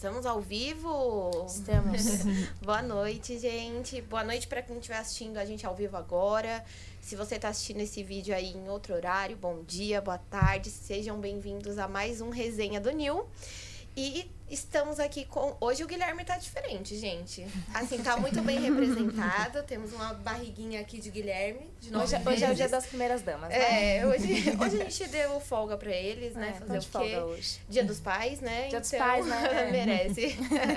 Estamos ao vivo? Estamos. Boa noite, gente. Boa noite para quem estiver assistindo a gente ao vivo agora. Se você está assistindo esse vídeo aí em outro horário, bom dia, boa tarde. Sejam bem-vindos a mais um Resenha do Nil. E estamos aqui com. Hoje o Guilherme tá diferente, gente. Assim, tá muito bem representado. Temos uma barriguinha aqui de Guilherme. De hoje, hoje é o dia das primeiras damas, né? É, hoje, hoje a gente deu folga pra eles, né? É, Fazer o quê? Folga hoje. Dia dos pais, né? Dia então, dos pais, né? merece.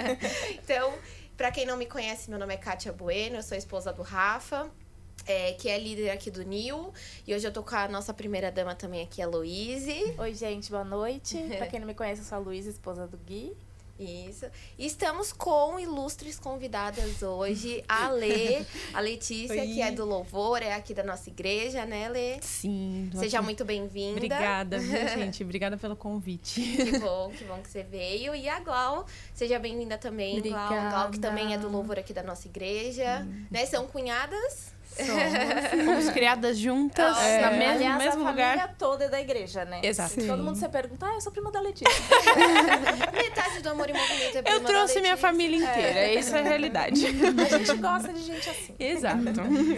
então, pra quem não me conhece, meu nome é Kátia Bueno, eu sou esposa do Rafa é, que é líder aqui do NIL. E hoje eu tô com a nossa primeira dama também aqui, a Luíse. Oi, gente, boa noite. pra quem não me conhece, eu sou a Luísa, esposa do Gui. Isso. E estamos com ilustres convidadas hoje. A Lê, a Letícia, Oi. que é do Louvor, é aqui da nossa igreja, né, Lê? Sim. Seja aqui. muito bem-vinda. Obrigada, viu, gente? Obrigada pelo convite. Que bom, que bom que você veio. E a Glau, seja bem-vinda também, Obrigada. Glau. Glau, que também é do Louvor aqui da nossa igreja. Hum. Né? São cunhadas? Somos. Fomos criadas juntas é. na mesma, Aliás, mesmo a lugar. família toda é da igreja, né? Exato. Sim. Todo mundo você pergunta, ah, eu sou prima da Letícia. Metade do Amor e Movimento é prima Eu trouxe minha família inteira, é. isso é a realidade. A gente gosta de gente assim. Exato.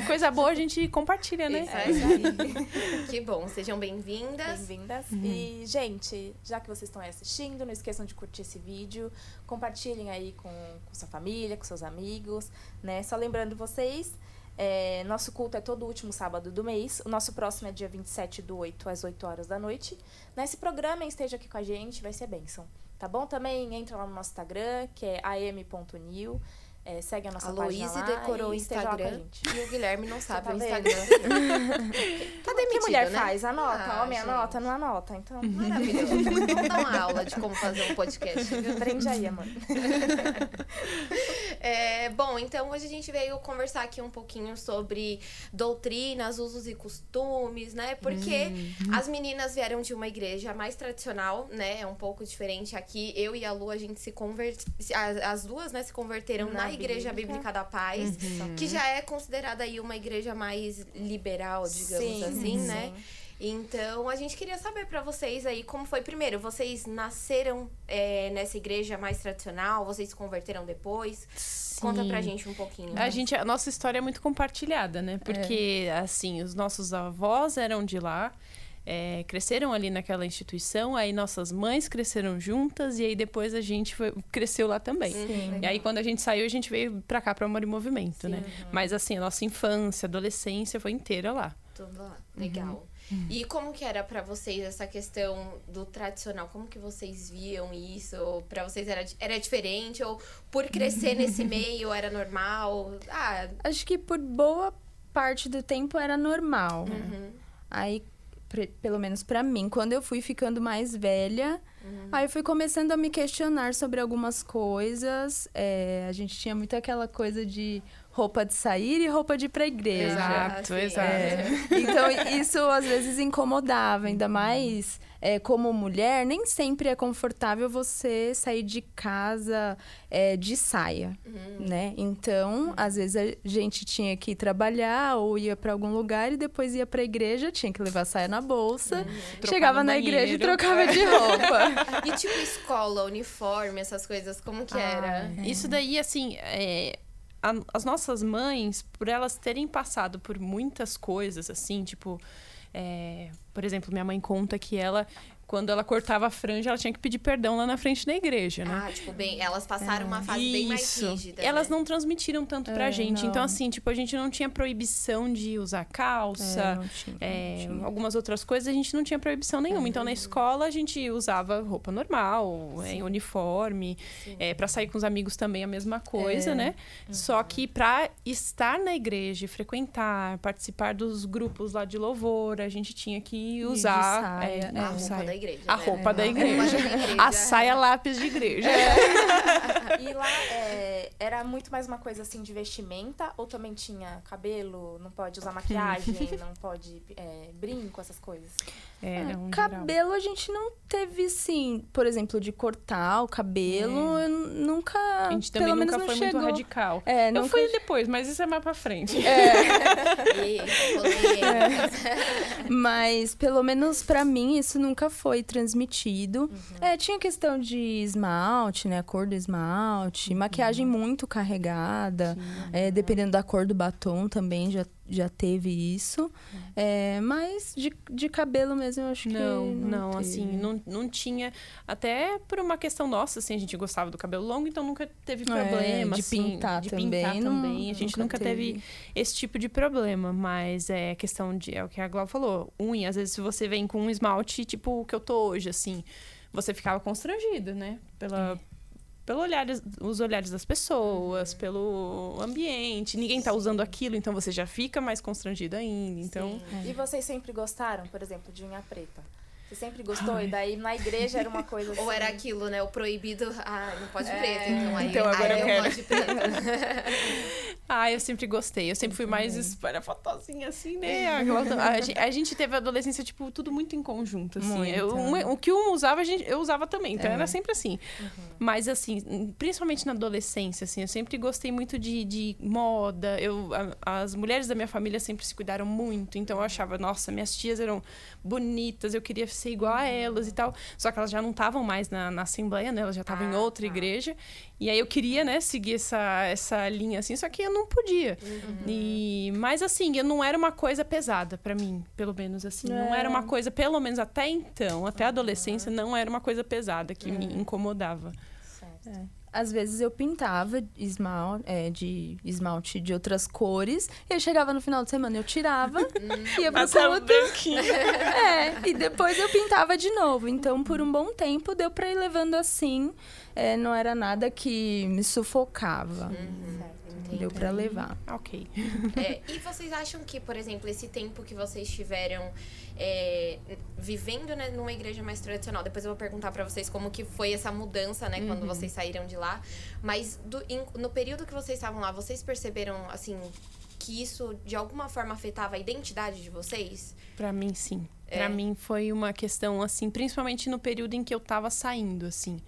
Coisa boa a gente compartilha, né? Isso aí. que bom, sejam bem-vindas. Bem-vindas. Uhum. E, gente, já que vocês estão aí assistindo, não esqueçam de curtir esse vídeo, compartilhem aí com, com sua família, com seus amigos, né? Só lembrando vocês é, nosso culto é todo último sábado do mês. O nosso próximo é dia 27 do 8 às 8 horas da noite. Nesse programa, esteja aqui com a gente, vai ser bênção. Tá bom? Também entra lá no nosso Instagram, que é am.new. É, segue a nossa a página Louise decorou o Instagram e o Guilherme não sabe tá o Instagram. tá demitido, que mulher né? faz? Anota. Ah, Homem gente. anota, não anota. Então, maravilhoso. Vamos dar uma aula de como fazer um podcast. Viu? Aprende aí, amor. é, bom, então hoje a gente veio conversar aqui um pouquinho sobre doutrinas, usos e costumes, né? Porque hum. as meninas vieram de uma igreja mais tradicional, né? É um pouco diferente aqui. Eu e a Lu, a gente se converte... As duas, né, se converteram na, na Igreja Bíblica da Paz, uhum. que já é considerada aí uma igreja mais liberal, digamos sim, assim, sim. né? Então, a gente queria saber para vocês aí como foi primeiro. Vocês nasceram é, nessa igreja mais tradicional? Vocês se converteram depois? Sim. Conta pra gente um pouquinho. A gente, a nossa história é muito compartilhada, né? Porque é. assim, os nossos avós eram de lá é, cresceram ali naquela instituição, aí nossas mães cresceram juntas e aí depois a gente foi, cresceu lá também. Sim. E aí quando a gente saiu, a gente veio pra cá, pra Amor e Movimento, né? Sim. né? Uhum. Mas assim, a nossa infância, adolescência foi inteira lá. Tudo lá. Legal. Uhum. E como que era para vocês essa questão do tradicional? Como que vocês viam isso? Para vocês era, era diferente? Ou por crescer nesse meio era normal? Ah, Acho que por boa parte do tempo era normal. Uhum. Aí pelo menos para mim, quando eu fui ficando mais velha, uhum. aí eu fui começando a me questionar sobre algumas coisas. É, a gente tinha muito aquela coisa de roupa de sair e roupa de ir pra igreja. Exato, exato. É, então, isso às vezes incomodava, ainda mais é, como mulher, nem sempre é confortável você sair de casa é, de saia, uhum. né? Então, às vezes a gente tinha que ir trabalhar ou ia para algum lugar e depois ia para a igreja, tinha que levar saia na bolsa, uhum. chegava na banheiro. igreja e trocava de roupa. e tipo escola, uniforme, essas coisas, como que ah, era? É. Isso daí, assim, é, a, as nossas mães, por elas terem passado por muitas coisas, assim, tipo, é, por exemplo, minha mãe conta que ela quando ela cortava a franja, ela tinha que pedir perdão lá na frente da igreja, né? Ah, tipo, bem, elas passaram é. uma fase Isso. bem mais rígida. Elas né? não transmitiram tanto pra é, gente. Não. Então, assim, tipo, a gente não tinha proibição de usar calça, é, tinha, é, algumas outras coisas, a gente não tinha proibição nenhuma. Então, na uhum. escola, a gente usava roupa normal, é, uniforme. É, para sair com os amigos também a mesma coisa, é. né? Uhum. Só que pra estar na igreja, frequentar, participar dos grupos lá de louvor, a gente tinha que usar saia, a roupa saia. da igreja. A né? roupa da igreja. A saia lápis de igreja. É. E lá é, era muito mais uma coisa assim de vestimenta? Ou também tinha cabelo, não pode usar maquiagem, não pode é, brinco, essas coisas? É, um cabelo geral. a gente não teve, sim, por exemplo, de cortar o cabelo, é. nunca. A gente também pelo nunca menos foi chegou. muito radical. É, eu nunca... fui depois, mas isso é mais pra frente. É. é. Mas, pelo menos para mim, isso nunca foi transmitido. Uhum. É, tinha questão de esmalte, né? A cor do esmalte, uhum. maquiagem muito carregada. É, dependendo da cor do batom também já já teve isso. É, mas de, de cabelo mesmo, eu acho não, que. Não, não assim, não, não tinha. Até por uma questão nossa, assim, a gente gostava do cabelo longo, então nunca teve problema. É, de assim, pintar de também. Pintar não, também. A gente nunca, nunca teve. teve. esse tipo de problema. Mas é questão de. É o que a Glau falou. Unha, às vezes, se você vem com um esmalte, tipo o que eu tô hoje, assim você ficava constrangido, né? Pela, é pelo olhares, os olhares das pessoas, uhum. pelo ambiente. Ninguém está usando aquilo, então você já fica mais constrangido ainda. Então. É. E vocês sempre gostaram, por exemplo, de unha preta? Você sempre gostou? Ai. E daí na igreja era uma coisa assim. Ou era assim. aquilo, né? O proibido, ah, não pode é. preto. Então, aí, então agora aí eu, eu preto. ah, eu sempre gostei. Eu sempre fui mais espalhafatosinha, assim, né? A, gente, a gente teve a adolescência, tipo, tudo muito em conjunto, assim. Muito. Eu, um, o que um usava, a gente, eu usava também. Então é. era sempre assim. Uhum. Mas, assim, principalmente na adolescência, assim, eu sempre gostei muito de, de moda. Eu, a, as mulheres da minha família sempre se cuidaram muito. Então eu achava, nossa, minhas tias eram bonitas, eu queria ser igual a elas e tal. Só que elas já não estavam mais na, na Assembleia, né? Elas já estavam ah, em outra tá. igreja. E aí eu queria, né, seguir essa, essa linha assim, só que eu não podia. Uhum. E, mas assim, eu não era uma coisa pesada para mim, pelo menos assim. É. Não era uma coisa, pelo menos até então, até a adolescência, não era uma coisa pesada que me incomodava. Certo. É às vezes eu pintava esmalte, é, de esmalte de outras cores. E aí chegava no final de semana, eu tirava, hum. ia pro outro. é, e depois eu pintava de novo. Então, por um bom tempo, deu pra ir levando assim. É, não era nada que me sufocava. Uhum. Deu para levar. Ok. É, e vocês acham que, por exemplo, esse tempo que vocês tiveram é, vivendo né, numa igreja mais tradicional, depois eu vou perguntar para vocês como que foi essa mudança, né, uhum. quando vocês saíram de lá. Mas do, in, no período que vocês estavam lá, vocês perceberam, assim, que isso de alguma forma afetava a identidade de vocês? Para mim, sim. É. Para mim foi uma questão, assim, principalmente no período em que eu tava saindo, assim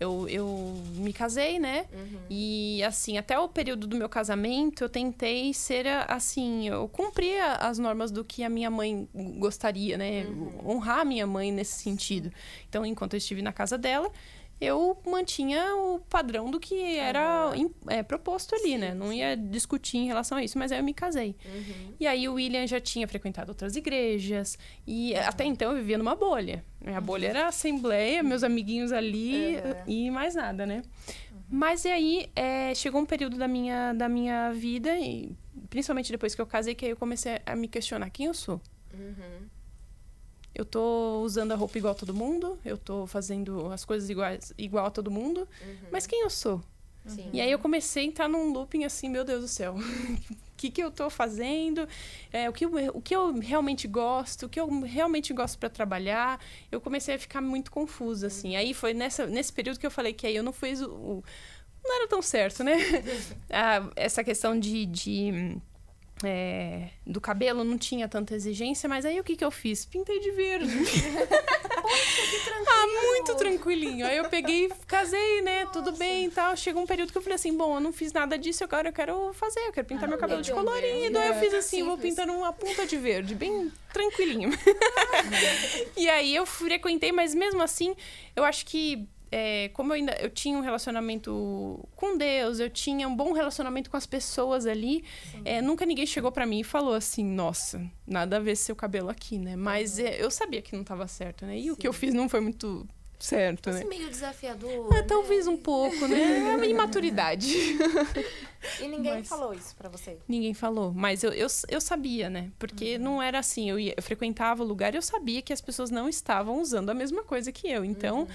eu, eu me casei, né? Uhum. E, assim, até o período do meu casamento, eu tentei ser, assim, eu cumpria as normas do que a minha mãe gostaria, né? Uhum. Honrar a minha mãe nesse sentido. Então, enquanto eu estive na casa dela, eu mantinha o padrão do que era uhum. é, proposto ali, Sim. né? Não ia discutir em relação a isso, mas aí eu me casei. Uhum. E aí o William já tinha frequentado outras igrejas, e uhum. até então eu vivia numa bolha. Minha bolha era a assembleia, meus amiguinhos ali e mais nada, né? Uhum. Mas e aí é, chegou um período da minha, da minha vida, e principalmente depois que eu casei, que aí eu comecei a me questionar quem eu sou. Uhum eu tô usando a roupa igual a todo mundo, eu tô fazendo as coisas iguais, igual a todo mundo, uhum. mas quem eu sou? Sim. E aí eu comecei a entrar num looping assim, meu Deus do céu. o que, que eu tô fazendo? É, o, que, o que eu realmente gosto? O que eu realmente gosto para trabalhar? Eu comecei a ficar muito confusa, assim. Aí foi nessa, nesse período que eu falei que aí eu não fiz o... o não era tão certo, né? ah, essa questão de, de é, do cabelo não tinha tanta exigência, mas aí o que, que eu fiz? Pintei de verde. Poxa, que tranquilo. Ah, muito tranquilinho. Aí eu peguei, casei, né? Nossa. Tudo bem e tal. Chegou um período que eu falei assim: bom, eu não fiz nada disso, agora eu quero fazer, eu quero pintar ah, meu cabelo de colorido. Aí eu fiz assim, Simples. vou pintando uma ponta de verde, bem tranquilinho. e aí eu frequentei, mas mesmo assim, eu acho que é, como eu ainda eu tinha um relacionamento com Deus, eu tinha um bom relacionamento com as pessoas ali, é, nunca ninguém chegou para mim e falou assim, nossa, nada a ver seu cabelo aqui, né? Mas é, eu sabia que não estava certo, né? E Sim. o que eu fiz não foi muito certo, né? meio desafiador. É, talvez um pouco, né? É uma imaturidade. E ninguém mas... falou isso para você? Ninguém falou, mas eu, eu, eu sabia, né? Porque uhum. não era assim, eu, ia, eu frequentava o lugar e eu sabia que as pessoas não estavam usando a mesma coisa que eu. Então, uhum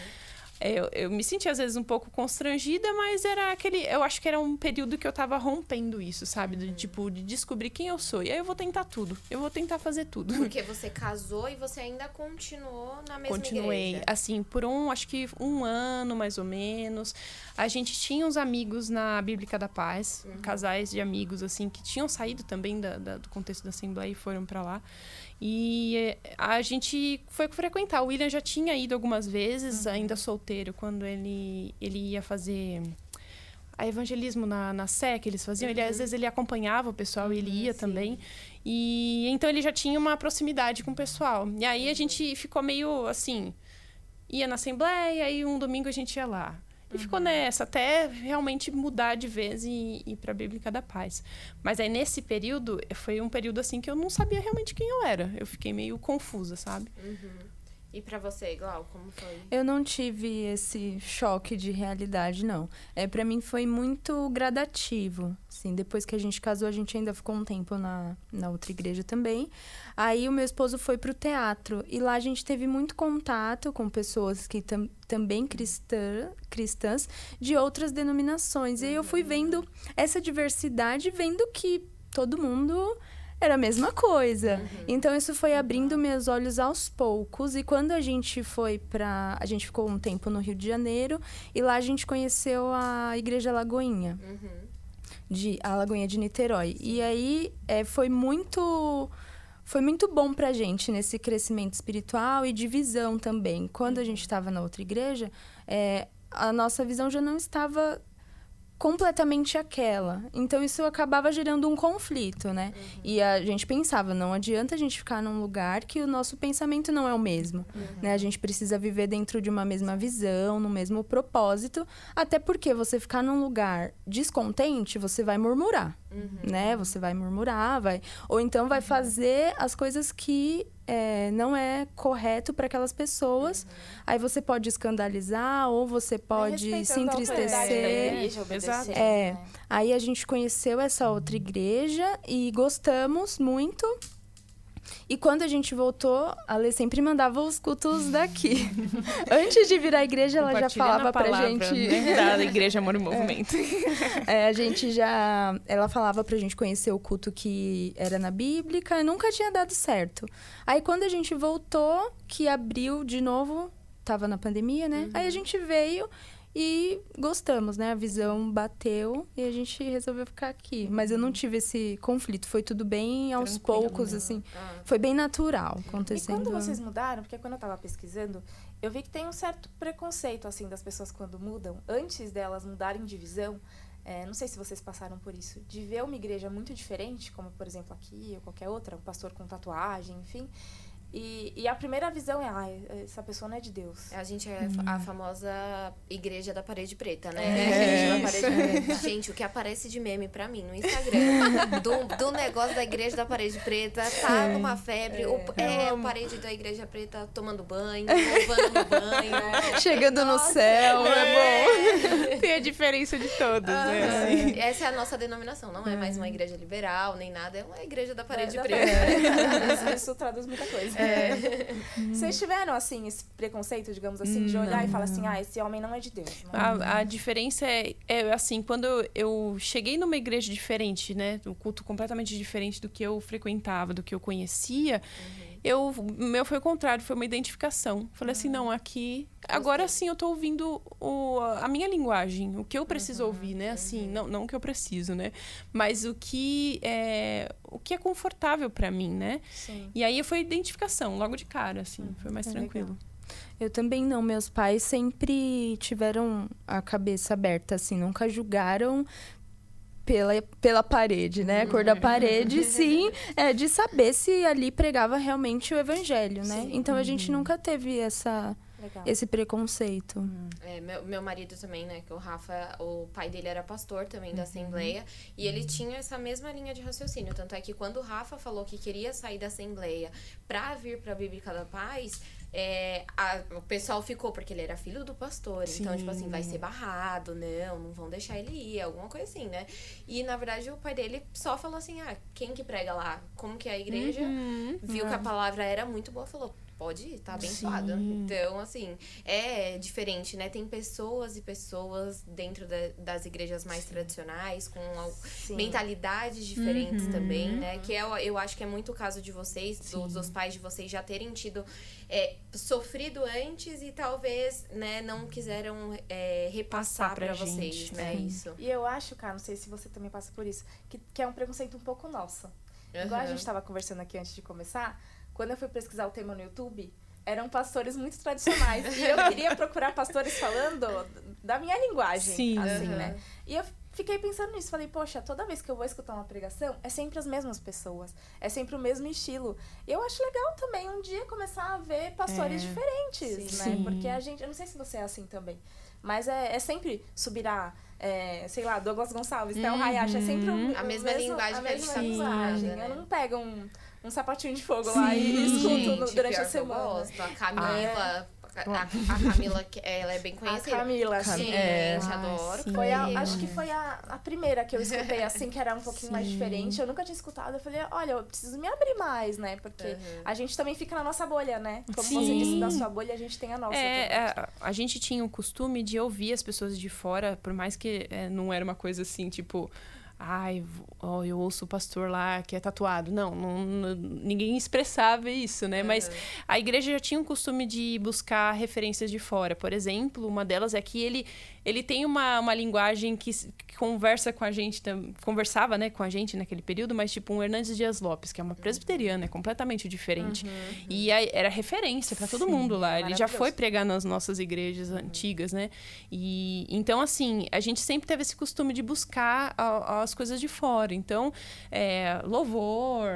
eu, eu me senti às vezes um pouco constrangida, mas era aquele. Eu acho que era um período que eu tava rompendo isso, sabe? De, tipo, de descobrir quem eu sou. E aí eu vou tentar tudo. Eu vou tentar fazer tudo. Porque você casou e você ainda continuou na mesma Continuei. igreja. Assim, por um, acho que um ano mais ou menos. A gente tinha uns amigos na Bíblica da Paz, Uhum. casais de amigos, assim, que tinham saído também da, da- do contexto da Assembleia e foram pra lá. E eh, a gente foi frequentar. O William já tinha ido algumas vezes, ainda solteiro, quando ele, ele ia fazer a evangelismo na, na Sé que eles faziam. Ele, às vezes ele acompanhava o pessoal e ele ia sim. também. E então ele já tinha uma proximidade com o pessoal. E aí a gente ficou meio assim, ia na assembleia e um domingo a gente ia lá. E ficou nessa, até realmente mudar de vez e ir pra Bíblica da Paz. Mas aí, nesse período, foi um período assim que eu não sabia realmente quem eu era. Eu fiquei meio confusa, sabe? E pra você, Glau, como foi? Eu não tive esse choque de realidade, não. É, para mim foi muito gradativo. Assim, depois que a gente casou, a gente ainda ficou um tempo na, na outra igreja também. Aí o meu esposo foi pro teatro. E lá a gente teve muito contato com pessoas que tam, também cristã, cristãs de outras denominações. E aí eu fui vendo essa diversidade, vendo que todo mundo era a mesma coisa. Então isso foi abrindo meus olhos aos poucos e quando a gente foi pra. a gente ficou um tempo no Rio de Janeiro e lá a gente conheceu a Igreja Lagoinha. De a Lagoinha de Niterói. E aí é, foi muito foi muito bom pra gente nesse crescimento espiritual e de visão também. Quando a gente estava na outra igreja, é, a nossa visão já não estava completamente aquela. Então isso acabava gerando um conflito, né? E a gente pensava, não adianta a gente ficar num lugar que o nosso pensamento não é o mesmo, né? A gente precisa viver dentro de uma mesma visão, no mesmo propósito, até porque você ficar num lugar descontente, você vai murmurar, né? Você vai murmurar, vai ou então vai fazer as coisas que é, não é correto para aquelas pessoas. Aí você pode escandalizar ou você pode se entristecer. igreja, obedecer, Exato. É. né? Aí a gente conheceu essa outra igreja e gostamos muito. E quando a gente voltou, a Lê sempre mandava os cultos daqui. Antes de vir à igreja, ela já falava a pra gente. né, da Igreja Amor e Movimento. É, a gente já. Ela falava pra gente conhecer o culto que era na Bíblica e nunca tinha dado certo. Aí quando a gente voltou, que abriu de novo, tava na pandemia, né? Aí a gente veio e gostamos, né? A visão bateu e a gente resolveu ficar aqui. Mas eu não tive esse conflito, foi tudo bem aos Tranquilo, poucos, né? assim. Ah, Foi bem natural E acontecendo. quando vocês mudaram, porque quando eu tava pesquisando, eu vi que tem um certo preconceito, assim, das pessoas quando mudam, antes delas mudarem de visão. é, não sei se vocês passaram por isso, de ver uma igreja muito diferente, como por exemplo aqui ou qualquer outra, um pastor com tatuagem, enfim. E, e a primeira visão é, ah, essa pessoa não é de Deus. A gente é a famosa igreja da parede preta, né? É, Igreja da parede preta. Gente, o que aparece de meme pra mim no Instagram do, do negócio da igreja da parede preta tá numa febre. O, é, o parede da igreja preta tomando banho, louvando no banho. Chegando no céu, é bom. Tem a diferença de todos, né? assim. Essa é a nossa denominação, não é mais uma igreja liberal nem nada, é uma igreja da parede Da preta. parede. Isso, isso traduz muita coisa. É. Vocês tiveram, assim, esse preconceito, digamos assim, de olhar e falar assim, ah, esse homem não é de Deus. não é A, a diferença é, é, assim, quando eu, cheguei numa igreja diferente, né? Um culto completamente diferente do que eu frequentava, do que eu conhecia, eu, o meu foi o contrário, foi uma identificação. Falei assim, não, aqui. Agora sim eu tô ouvindo o, a minha linguagem, o que eu preciso ouvir, né? Assim, não, não o que eu preciso, né? Mas o que é, o que é confortável pra mim, né? Sim. E aí foi identificação, logo de cara, assim, foi mais é tranquilo. Eu também não. Meus pais sempre tiveram a cabeça aberta, assim, nunca julgaram pela, pela parede, né? A cor da parede, sim, é de saber se ali pregava realmente o evangelho, né? Sim. Então a gente nunca teve essa, Legal. esse preconceito. É, meu, meu marido também, né? Que o Rafa, o pai dele era pastor também da Assembleia. E ele tinha essa mesma linha de raciocínio. Tanto é que quando o Rafa falou que queria sair da Assembleia pra vir pra Bíblica da Paz, é, a- o pessoal ficou, porque ele era filho do pastor. Então, tipo assim, vai ser barrado, não, não vão deixar ele ir, alguma coisa assim, né? E na verdade o pai dele só falou assim: ah, quem que prega lá? Como que é a igreja? Uhum. Viu que a palavra era muito boa, falou: pode ir, tá abençoado. Sim. Então, assim, é diferente, né? Tem pessoas e pessoas dentro da, das igrejas mais Sim. tradicionais, com Sim. mentalidades diferentes uhum. também, né? Que é, eu acho que é muito o caso de vocês, dos, dos, pais de vocês já terem tido, é, sofrido antes e talvez, né, não quiseram é, repassar para vocês, né? Isso. E eu acho, cara, não sei se você também passa por isso, que, que é um preconceito um pouco nosso. Uhum. Igual a gente estava conversando aqui antes de começar, quando eu fui pesquisar o tema no YouTube, eram pastores muito tradicionais. e eu queria procurar pastores falando da minha linguagem. Sim. Assim, uhum. né? E eu fiquei pensando nisso. Falei, poxa, toda vez que eu vou escutar uma pregação, é sempre as mesmas pessoas. É sempre o mesmo estilo. E eu acho legal também um dia começar a ver pastores é. diferentes, Sim. né? Sim. Porque a gente. Eu não sei se você é assim também. Mas é, é sempre subirá. É, sei lá, Douglas Gonçalves, uhum. Théo Hayashi, é sempre um, a mesma mesmo, linguagem a mesma linguagem. Né? Eu não pego um um sapatinho de fogo Sim. lá e escuto Gente, durante a semana. Eu gosto. A Camila. Ah, a, a, Camila, ela é bem conhecida. A Camila, sim. É. Gente, adoro. Foi a, acho que foi a, a primeira que eu escutei, assim, que era um pouquinho sim. mais diferente. Eu nunca tinha escutado. Eu falei, olha, eu preciso me abrir mais, né? Porque uhum. a gente também fica na nossa bolha, né? Como sim. você disse da sua bolha, a gente tem a nossa. É, a, é, a, gente tinha o costume de ouvir as pessoas de fora, por mais que é, não era uma coisa assim, tipo ai, oh, eu ouço o pastor lá que é tatuado. Não, não, não ninguém expressava isso, né? Uhum. Mas a igreja já tinha o costume de buscar referências de fora. Por exemplo, uma delas é que ele ele tem uma, uma linguagem que, que, conversa com a gente, conversava né, com a gente naquele período, mas tipo um Hernandes Dias Lopes, que é uma presbiteriana, é completamente diferente. Uhum, uhum. E era referência para todo mundo lá. Ele já foi pregar nas nossas igrejas uhum. antigas, né? E então, assim, a gente sempre teve esse costume de buscar a, as coisas de fora. Então, é, louvor,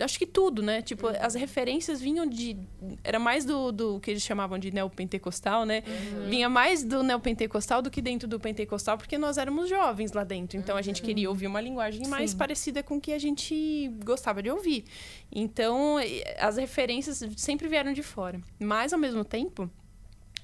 acho que tudo, né? Tipo, uhum. as referências vinham de. Era mais do, do que eles chamavam de neopentecostal, né? Uhum. Vinha mais do neopentecostal do do que dentro do pentecostal, porque nós éramos jovens lá dentro. Então a gente queria ouvir uma linguagem Sim. mais parecida com o que a gente gostava de ouvir. Então as referências sempre vieram de fora. Mas ao mesmo tempo,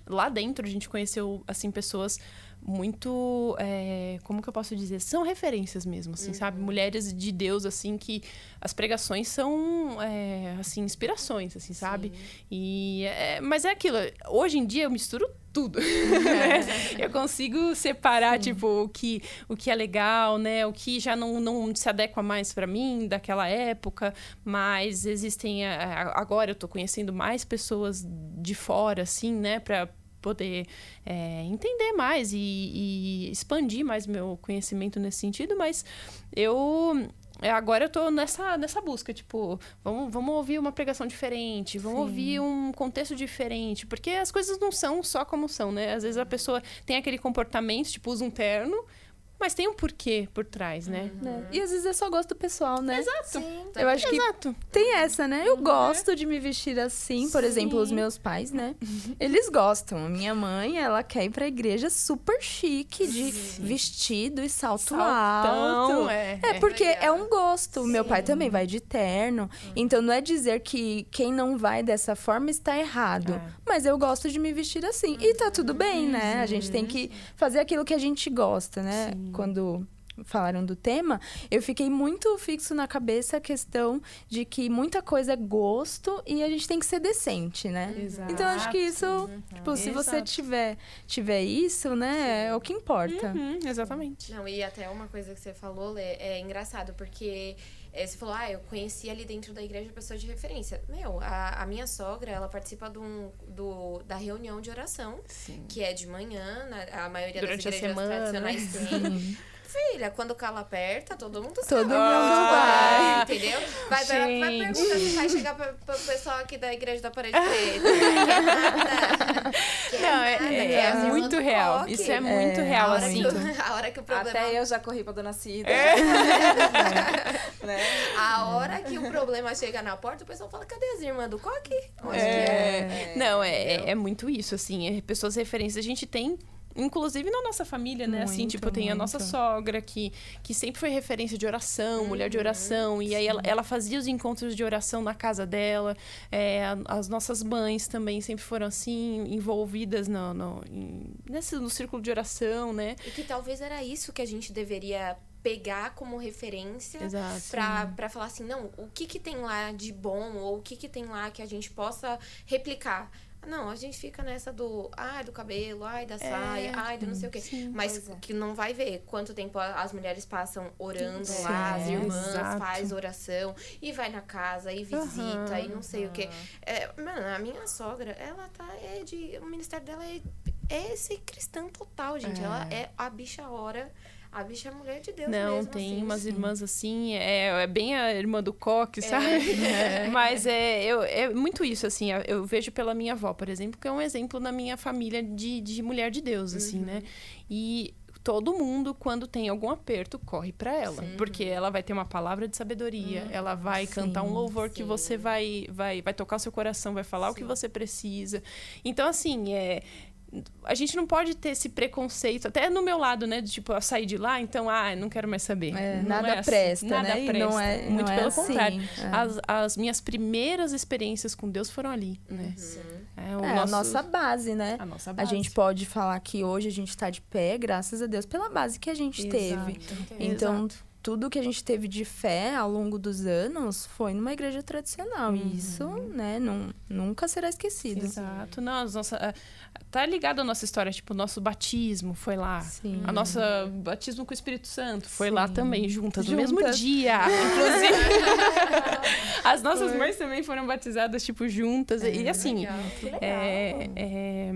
lá dentro a gente conheceu assim pessoas muito é, como que eu posso dizer são referências mesmo assim uhum. sabe mulheres de Deus assim que as pregações são é, assim inspirações assim sabe e é, mas é aquilo hoje em dia eu misturo tudo. né? Eu consigo separar, Sim. tipo, o que, o que é legal, né? O que já não, não se adequa mais para mim daquela época, mas existem... Agora eu tô conhecendo mais pessoas de fora, assim, né? Pra poder é, entender mais e, e expandir mais meu conhecimento nesse sentido, mas eu é, agora eu tô nessa, nessa busca, tipo, vamos, vamos ouvir uma pregação diferente, vamos Sim. ouvir um contexto diferente, porque as coisas não são só como são, né? Às vezes a pessoa tem aquele comportamento, tipo, usa um terno, mas tem um porquê por trás, né? Uhum. É. E às vezes é só gosto pessoal, né? Exato. Sim, eu acho que Exato. tem essa, né? Eu uhum. gosto de me vestir assim, por Sim. exemplo, os meus pais, né? Eles gostam. Minha mãe, ela quer ir pra igreja super chique, de Sim. vestido e salto Saltão, alto. É, é porque é, é um gosto. Meu pai também vai de terno. Uhum. Então não é dizer que quem não vai dessa forma está errado. É. Mas eu gosto de me vestir assim. E tá tudo bem, né? A gente tem que fazer aquilo que a gente gosta, né? Sim quando falaram do tema, eu fiquei muito fixo na cabeça a questão de que muita coisa é gosto e a gente tem que ser decente, né? Exato. Então acho que isso, uhum. tipo, se você tiver tiver isso, né, Sim. é o que importa. Uhum, exatamente. Não, e até uma coisa que você falou, Lê, é engraçado porque é, você falou, ah, eu conheci ali dentro da igreja pessoas de referência. Meu, a, a minha sogra, ela participa do, do, da reunião de oração, Sim. que é de manhã, na, a maioria Durante das igrejas tradicionais tem. Filha, quando o calo aperta, todo mundo sabe. Todo mundo vai. Entendeu? Vai, vai, vai perguntar se vai chegar pra, pro pessoal aqui da igreja da parede preta. Não, é, é, é muito real. Coque. Isso é muito é, real, a assim. Que, a hora que o problema... Até eu já corri pra Dona Cida. É. né? A hora que o problema chega na porta, o pessoal fala, cadê as irmãs do coque? Onde é. é? Não, é, é muito isso, assim. É pessoas referências. A gente tem Inclusive na nossa família, né? Assim, muito, assim, tipo, tem muito. a nossa sogra que, que sempre foi referência de oração, uhum, mulher de oração. E aí ela, ela, fazia os encontros de oração na casa dela. É, as nossas mães também sempre foram assim, envolvidas no, no, em, nesse, no círculo de oração, né? E que talvez era isso que a gente deveria pegar como referência para falar assim, não, o que que tem lá de bom ou o que que tem lá que a gente possa replicar. Não, a gente fica nessa do, ai, do cabelo, ai, da é, saia, ai, do não sei o quê. Sim, Mas é. que não vai ver quanto tempo as mulheres passam orando sim, lá, as irmãs exato. faz oração e vai na casa e visita uhum, e não sei uhum. o quê. É, mano, a minha sogra, ela tá, é de, o ministério dela é, é ser cristã total, gente. É. Ela é a bicha hora a bicha é mulher de Deus Não, mesmo, tem assim. umas irmãs assim, é, é bem a irmã do coque, é, sabe? É. Mas é, eu, é muito isso, assim, eu vejo pela minha avó, por exemplo, que é um exemplo na minha família de, de mulher de Deus, assim, né? uhum. né? E todo mundo, quando tem algum aperto, corre para ela. Sim. Porque ela vai ter uma palavra de sabedoria, uhum. ela vai sim, cantar um louvor sim. que você vai, vai, vai tocar o seu coração, vai falar o que você precisa. Então, assim, é, a gente não pode ter esse preconceito, até no meu lado, né? De tipo, eu sair de lá, então, ah, não quero mais saber. É, nada é assim, presta, nada né? Presta. Não é, Muito não pelo é contrário. Assim, as, as, minhas primeiras experiências com Deus foram ali, né? Uhum. É, é nosso... a nossa base, né? A nossa base. A gente pode falar que hoje a gente está de pé, graças a Deus, pela base que a gente Exato. teve. Então, Exato tudo que a gente teve de fé ao longo dos anos foi numa igreja tradicional. Uhum. E isso, né, não, nunca será esquecido. Exato. Não, nossa, tá ligado a nossa história, tipo, o nosso batismo foi lá. Sim. A nossa batismo com o Espírito Santo foi Sim. lá também, juntas, juntas, no mesmo dia. Inclusive. As nossas foi. mães também foram batizadas, tipo, juntas. É, e assim. Legal. É, é,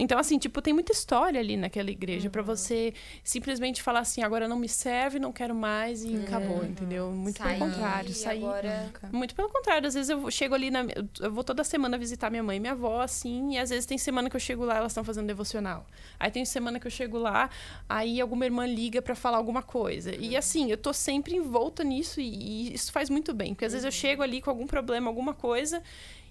então, assim, tipo, tem muita história ali naquela igreja uhum. para você simplesmente falar assim, agora não me serve, não quero mais e acabou, entendeu? Muito sair, pelo contrário, sair. Agora... Muito pelo contrário, às vezes eu chego ali na. Eu vou toda semana visitar minha mãe e minha avó, assim, e às vezes tem semana que eu chego lá, elas estão fazendo devocional. Aí tem semana que eu chego lá, aí alguma irmã liga para falar alguma coisa. E assim, eu tô sempre envolta nisso e, e isso faz muito bem, porque às vezes eu chego ali com algum problema, alguma coisa.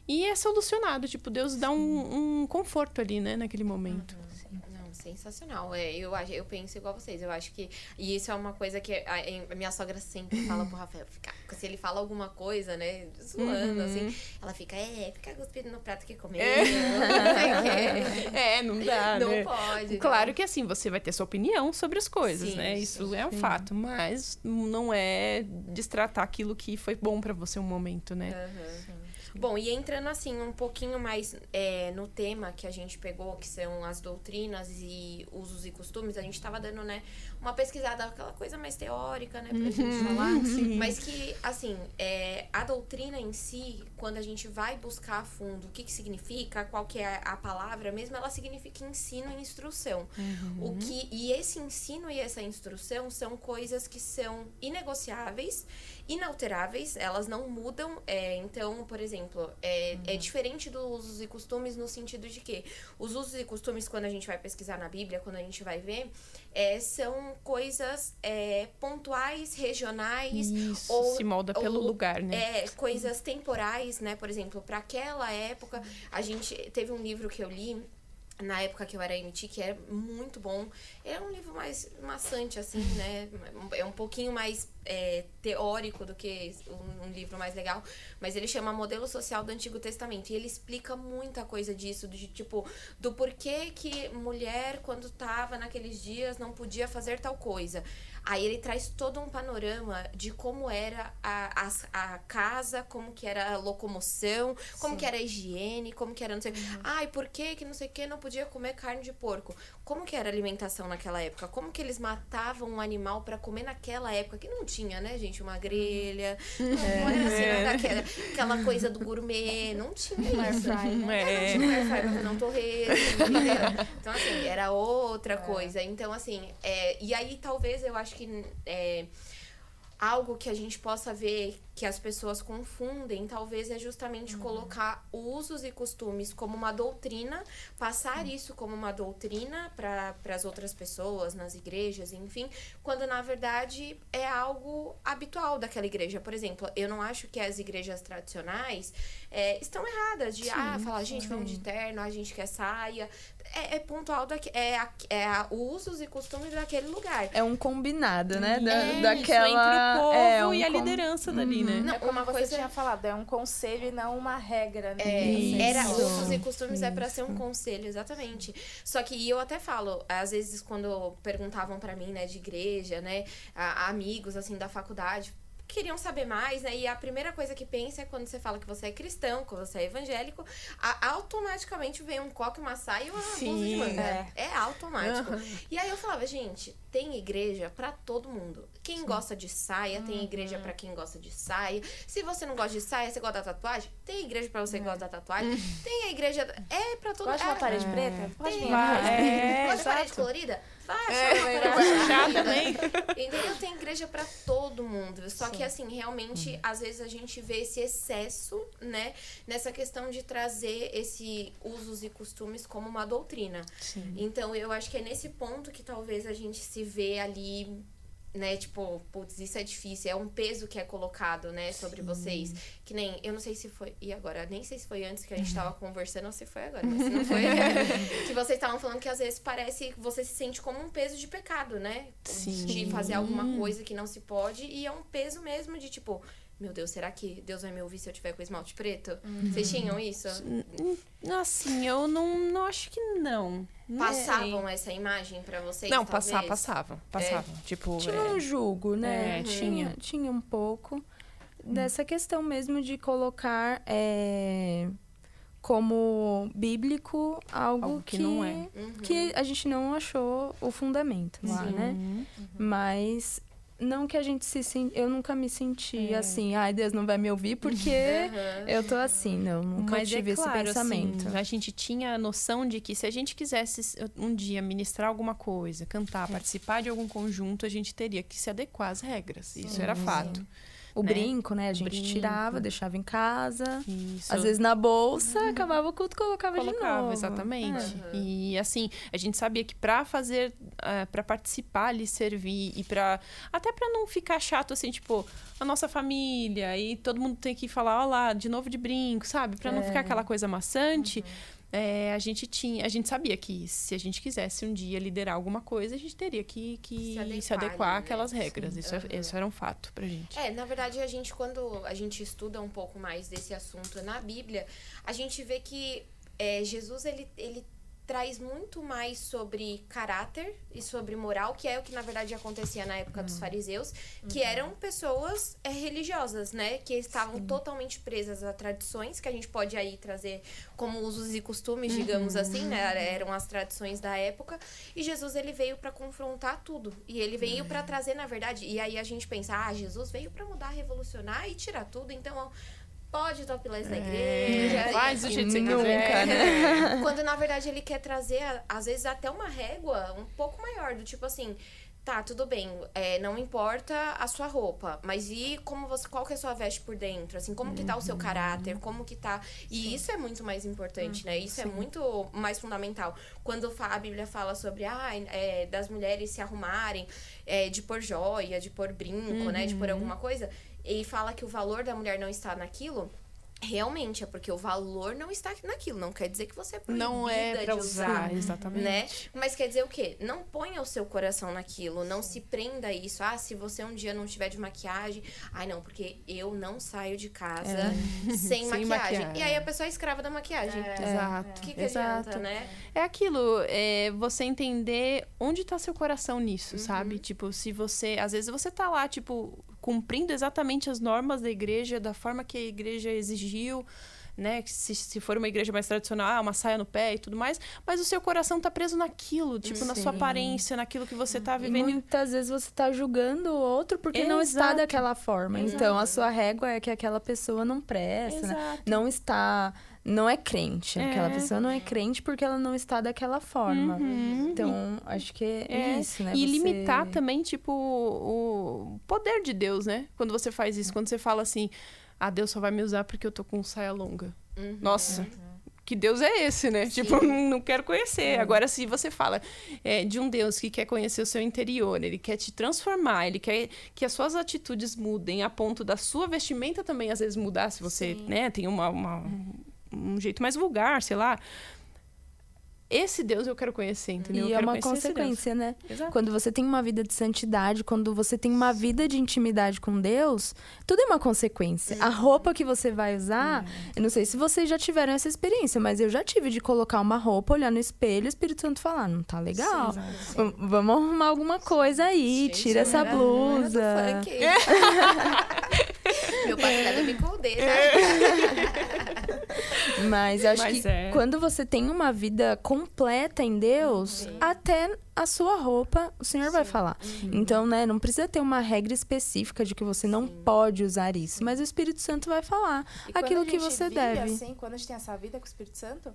E é solucionado, tipo, Deus dá um, um conforto ali, né, naquele momento. Uhum, Não, sensacional. É, eu, eu penso igual vocês. Eu acho que. E isso é uma coisa que a, a minha sogra sempre fala pro Rafael. Se ele fala alguma coisa, né? Zoando, uhum. assim, ela fica, é, fica cuspindo no prato que comeu. É. é, não dá. Não né? pode. Claro que assim, você vai ter sua opinião sobre as coisas, sim, né? Isso sim, é um fato, mas não é destratar aquilo que foi bom para você um momento, né? Uhum. Bom, e entrando assim um pouquinho mais é, no tema que a gente pegou, que são as doutrinas e usos e costumes, a gente estava dando, né, uma pesquisada, aquela coisa mais teórica, né, pra uhum, gente falar. Sim. Mas que, assim, é, a doutrina em si, quando a gente vai buscar a fundo o que, que significa, qual que é a palavra mesmo, ela significa ensino e instrução. Uhum. O que, e esse ensino e essa instrução são coisas que são inegociáveis inalteráveis, elas não mudam. É, então, por exemplo, é, é uhum. é diferente dos usos e costumes no sentido de que os usos e costumes, quando a gente vai pesquisar na Bíblia, quando a gente vai ver, é, são coisas é, pontuais, regionais. Isso, ou, se molda ou, pelo lugar, né? É, coisas temporais, né? Por exemplo, para aquela época, a gente teve um livro que eu li na época que eu era MT, que é muito bom. É um livro mais maçante, assim, né? É um pouquinho mais é, teórico do que um, livro mais legal. Mas ele chama Modelo Social do Antigo Testamento. E ele explica muita coisa disso, de tipo, do porquê que mulher, quando tava naqueles dias, não podia fazer tal coisa. Aí ele traz todo um panorama de como era a, a, a casa, como que era a locomoção, como Sim. que era a higiene, como que era não sei. Uhum. Ai, por que que não sei o que não podia comer carne de porco? Como que era a alimentação naquela época? Como que eles matavam um animal para comer naquela época? Que não tinha, né, gente? Uma grelha. É. Não era assim, é. aquela, aquela coisa do gourmet. Não tinha isso. Air né? É. Não tinha air fry, não torresmo, entendeu? Então, assim, era outra é. coisa. Então, assim, é, e aí talvez eu acho que é, algo que a gente possa ver que as pessoas confundem, talvez é justamente uhum. colocar usos e costumes como uma doutrina, passar uhum. isso como uma doutrina para as outras pessoas, nas igrejas, enfim, quando na verdade é algo habitual daquela igreja. Por exemplo, eu não acho que as igrejas tradicionais é, estão erradas de sim, ah, falar, gente, vamos de terno, a gente quer saia. É, é pontual, da, é, é a, usos e costumes daquele lugar. É um combinado, né? Da, é daquela. Isso, entre o povo é, um e a liderança com... dali, né? Né? Não, é como uma você coisa... tinha falado, é um conselho e não uma regra, né? É, era usos e costumes Isso. é para ser um conselho, exatamente. Só que eu até falo, às vezes quando perguntavam para mim, né, de igreja, né, a, amigos assim da faculdade, queriam saber mais, né? E a primeira coisa que pensa é quando você fala que você é cristão, que você é evangélico, a, automaticamente vem um coque, uma saia e uma Sim, blusa de manga. É, é automático. Uhum. E aí eu falava, gente, tem igreja para todo mundo. Quem Sim. gosta de saia, tem uhum. igreja para quem gosta de saia. Se você não gosta de saia, você gosta da tatuagem, tem igreja para você que é. gosta da tatuagem. Tem a igreja. É pra todo mundo. Gosta de uma é. parede preta? Pode tem. É, gosta de parede colorida? Faz, é, chata também. Entendeu? Tem igreja para todo mundo. Só Sim. que, assim, realmente, uhum. às vezes a gente vê esse excesso, né? Nessa questão de trazer esse usos e costumes como uma doutrina. Sim. Então, eu acho que é nesse ponto que talvez a gente se vê ali né, tipo, putz, isso é difícil, é um peso que é colocado, né, sobre Sim. vocês. Que nem, eu não sei se foi, e agora, nem sei se foi antes que a gente tava conversando ou se foi agora, mas se não foi, que vocês estavam falando que às vezes parece que você se sente como um peso de pecado, né? Sim. De fazer alguma coisa que não se pode, e é um peso mesmo de tipo, meu Deus, será que Deus vai me ouvir se eu tiver com esmalte preto? Uhum. Vocês tinham isso? Assim, eu não, não acho que não. Passavam é. essa imagem para vocês? Não, passar, passavam. Passavam. É. Tipo, tinha é... um julgo, né? É, uhum. tinha. Tinha um pouco hum. dessa questão mesmo de colocar é, como bíblico algo, algo que, que, não é. Uhum. Que a gente não achou o fundamento lá, Sim. né? Uhum. Mas não que a gente se sent... eu nunca me senti é. assim, ai Deus não vai me ouvir porque uhum. eu tô assim, não, nunca Mas é tive é claro, esse pensamento. Assim, a gente tinha a noção de que se a gente quisesse um dia ministrar alguma coisa, cantar, é. participar de algum conjunto, a gente teria que se adequar às regras. Isso era fato. O né? brinco, né? A gente brinco. tirava, deixava em casa. Isso. Às vezes na bolsa, uhum. acabava o culto, colocava, colocava de novo. Exatamente. Uhum. E assim, a gente sabia que para fazer, uh, eh, para participar ali, servir e para até para não ficar chato assim, tipo, a nossa família e todo mundo tem que falar, ó lá, de novo de brinco, sabe? Para é. não ficar aquela coisa maçante. Uhum é, a gente tinha, a gente sabia que se a gente quisesse um dia liderar alguma coisa, a gente teria que, que se adequar, se adequar àquelas regras. Isso, uhum. é, isso era um fato pra gente. É, na verdade, a gente, quando a gente estuda um pouco mais desse assunto na Bíblia, a gente vê que é, Jesus, ele, ele traz muito mais sobre caráter e sobre moral, que é o que na verdade acontecia na época uhum. dos fariseus, que uhum. eram pessoas é, religiosas, né? Que estavam Sim. totalmente presas a tradições, que a gente pode aí trazer como usos e costumes, uhum. digamos assim, né? Eram as tradições da época. E Jesus ele veio para confrontar tudo. E ele veio para trazer, na verdade, e aí a gente pensa, ah, Jesus veio para mudar, revolucionar e tirar tudo, então pode topless na é, igreja. Faz do jeito que você quiser. Né? Quando, na verdade, ele quer trazer, às vezes, até uma régua um pouco maior, do tipo assim, tá, tudo bem, é, não importa a sua roupa, mas e como você, qual que é a sua veste por dentro, assim, como que tá o seu uhum. caráter, como que tá, e Sim. isso é muito mais importante, né, isso é Sim. é muito mais fundamental, quando a Bíblia fala sobre, ah, é, das mulheres se arrumarem, é, de pôr joia, de pôr brinco, uhum. né, de pôr uhum. alguma coisa, e fala que o valor da mulher não está naquilo, Realmente, é porque o valor não está naquilo. Não quer dizer que você é Não é pra usar, usar, exatamente. Né? Mas quer dizer o quê? Não ponha o seu coração naquilo. Não se prenda a isso. Ah, se você um dia não tiver de maquiagem. Ai, não, porque eu não saio de casa é. sem, sem maquiagem. maquiagem. E aí a pessoa é escrava da maquiagem. É, Exato. O que, que Exato. adianta, né? É aquilo, é você entender onde está seu coração nisso, uhum. sabe? Tipo, se você... Às vezes você tá lá, tipo cumprindo exatamente as normas da igreja, da forma que a igreja exigiu, né? Se, se for uma igreja mais tradicional, uma saia no pé e tudo mais, mas o seu coração está preso naquilo, tipo, Sim. na sua aparência, naquilo que você está vivendo. E muitas vezes você está julgando o outro porque Exato. não está daquela forma. Exato. Então, a sua régua é que aquela pessoa não presta, né? não está não é crente. É. Aquela pessoa não é crente porque ela não está daquela forma. Uhum. Então, acho que é, é. isso, né? E você... limitar também, tipo, o poder de Deus, né? Quando você faz isso, quando você fala assim, ah, Deus só vai me usar porque eu tô com saia longa. Uhum. Nossa. Uhum. Que Deus é esse, né? Sim. Tipo, não quero conhecer. É. Agora, se você fala é, de um Deus que quer conhecer o seu interior, ele quer te transformar, ele quer que as suas atitudes mudem a ponto da sua vestimenta também, às vezes, mudar, se você né, tem uma, uma um jeito mais vulgar, sei lá. esse Deus eu quero conhecer, entendeu? E é uma consequência, né? Exato. Quando você tem uma vida de santidade, quando você tem uma vida de intimidade com Deus, tudo é uma consequência. A roupa que você vai usar, eu não sei se vocês já tiveram essa experiência, mas eu já tive de colocar uma roupa, olhar no espelho e o Espírito Santo falar: não tá legal. Sim, V- Vamos arrumar alguma coisa aí, Gente, tira eu essa era- eu era blusa. funk. Meu pai era me condei, tá? Mas eu acho Mas que é. quando você tem uma vida completa em Deus, até a sua roupa o Senhor vai falar. Então, né, não precisa ter uma regra específica de que você não pode usar isso, mas o Espírito Santo vai falar E aquilo que você vive deve. Assim, quando a gente tem essa vida com o Espírito Santo,